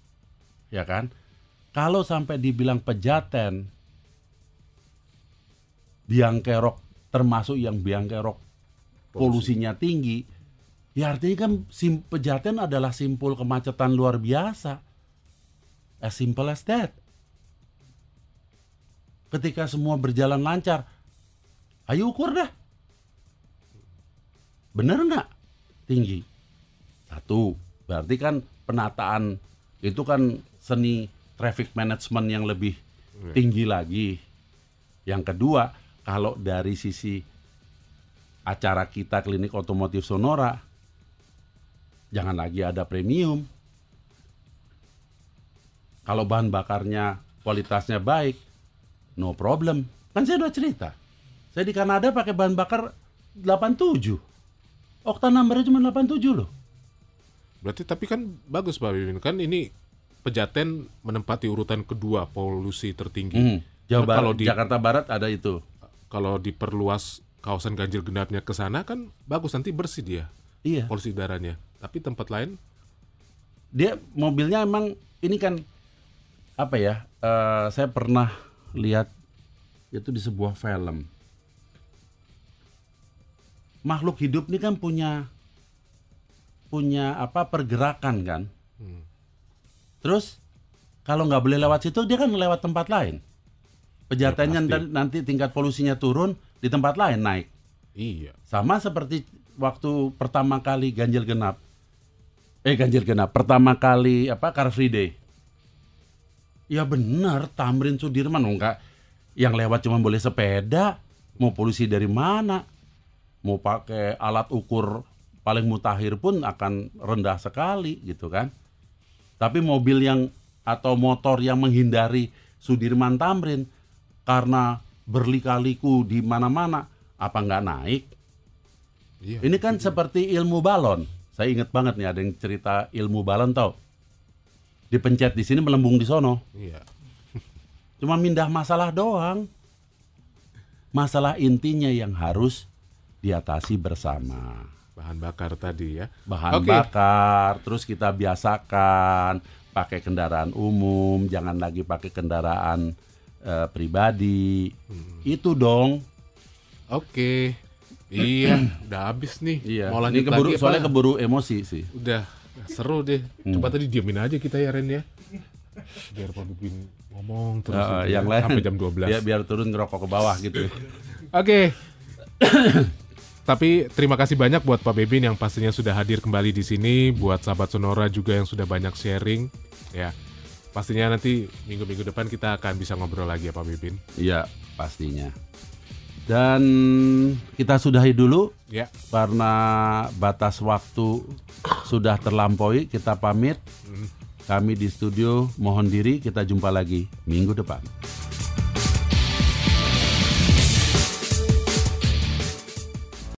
Ya kan? Kalau sampai dibilang pejaten biang kerok termasuk yang biang kerok polusinya tinggi, ya artinya kan sim, pejaten adalah simpul kemacetan luar biasa. As simple as that. Ketika semua berjalan lancar, ayo ukur dah. Bener nggak tinggi? Satu, berarti kan penataan itu kan seni traffic management yang lebih tinggi lagi. Yang kedua, kalau dari sisi acara kita klinik otomotif Sonora, jangan lagi ada premium. Kalau bahan bakarnya kualitasnya baik, no problem. Kan saya udah cerita. Saya di Kanada pakai bahan bakar 87. Oktan numbernya cuma 87 loh. Berarti tapi kan bagus Pak Mimin kan ini Pejaten menempati urutan kedua polusi tertinggi. Hmm. Jawa Nah, Barat, kalau di Jakarta Barat ada itu. kalau diperluas kawasan ganjil genapnya ke sana kan bagus nanti bersih dia Iya. polusi udaranya. Tapi tempat lain Dia mobilnya emang ini kan apa ya? eh, saya pernah lihat itu di sebuah film. Makhluk hidup ini kan punya punya apa pergerakan kan. Hmm. Terus kalau nggak boleh lewat situ dia kan lewat tempat lain. Pejatannya Ya, nanti tingkat polusinya turun di tempat lain naik. iya. Sama seperti waktu pertama kali ganjil genap. Eh ganjil genap, pertama kali apa Car Free Day. Ya benar, Tamrin Sudirman oh, enggak yang lewat cuma boleh sepeda, mau polusi dari mana? Mau pakai alat ukur paling mutakhir pun akan rendah sekali gitu kan. Tapi mobil yang atau motor yang menghindari Sudirman Tamrin karena berlikaliku di mana-mana, apa nggak naik? Iya. Ini kan seperti ilmu balon. Saya ingat banget nih ada yang cerita ilmu balon tau. Dipencet di sini melembung di sono. Iya. Cuma mindah masalah doang. Masalah intinya yang harus diatasi bersama. Bahan bakar tadi ya. Bahan Oke. bakar, terus kita biasakan pakai kendaraan umum, jangan lagi pakai kendaraan eh, pribadi. Hmm. Itu dong. Oke. Iya, udah habis nih. Iya. Mau Ini lanjut keburu, lagi apa? soalnya keburu emosi sih. Udah seru deh. Hmm. Coba tadi diamin aja kita ya Ren ya. Biar Pak Bibin ngomong terus ya, yang lain sampai jam 12. Ya, biar turun ngerokok ke bawah gitu. Oke. Tapi terima kasih banyak buat Pak Bebin yang pastinya sudah hadir kembali di sini, buat sahabat Sonora juga yang sudah banyak sharing. Ya, pastinya nanti minggu-minggu depan kita akan bisa ngobrol lagi ya Pak Bebin. Iya, pastinya. Dan kita sudahi dulu Ya, karena batas waktu sudah terlampaui, kita pamit. Kami di studio mohon diri, kita jumpa lagi minggu depan.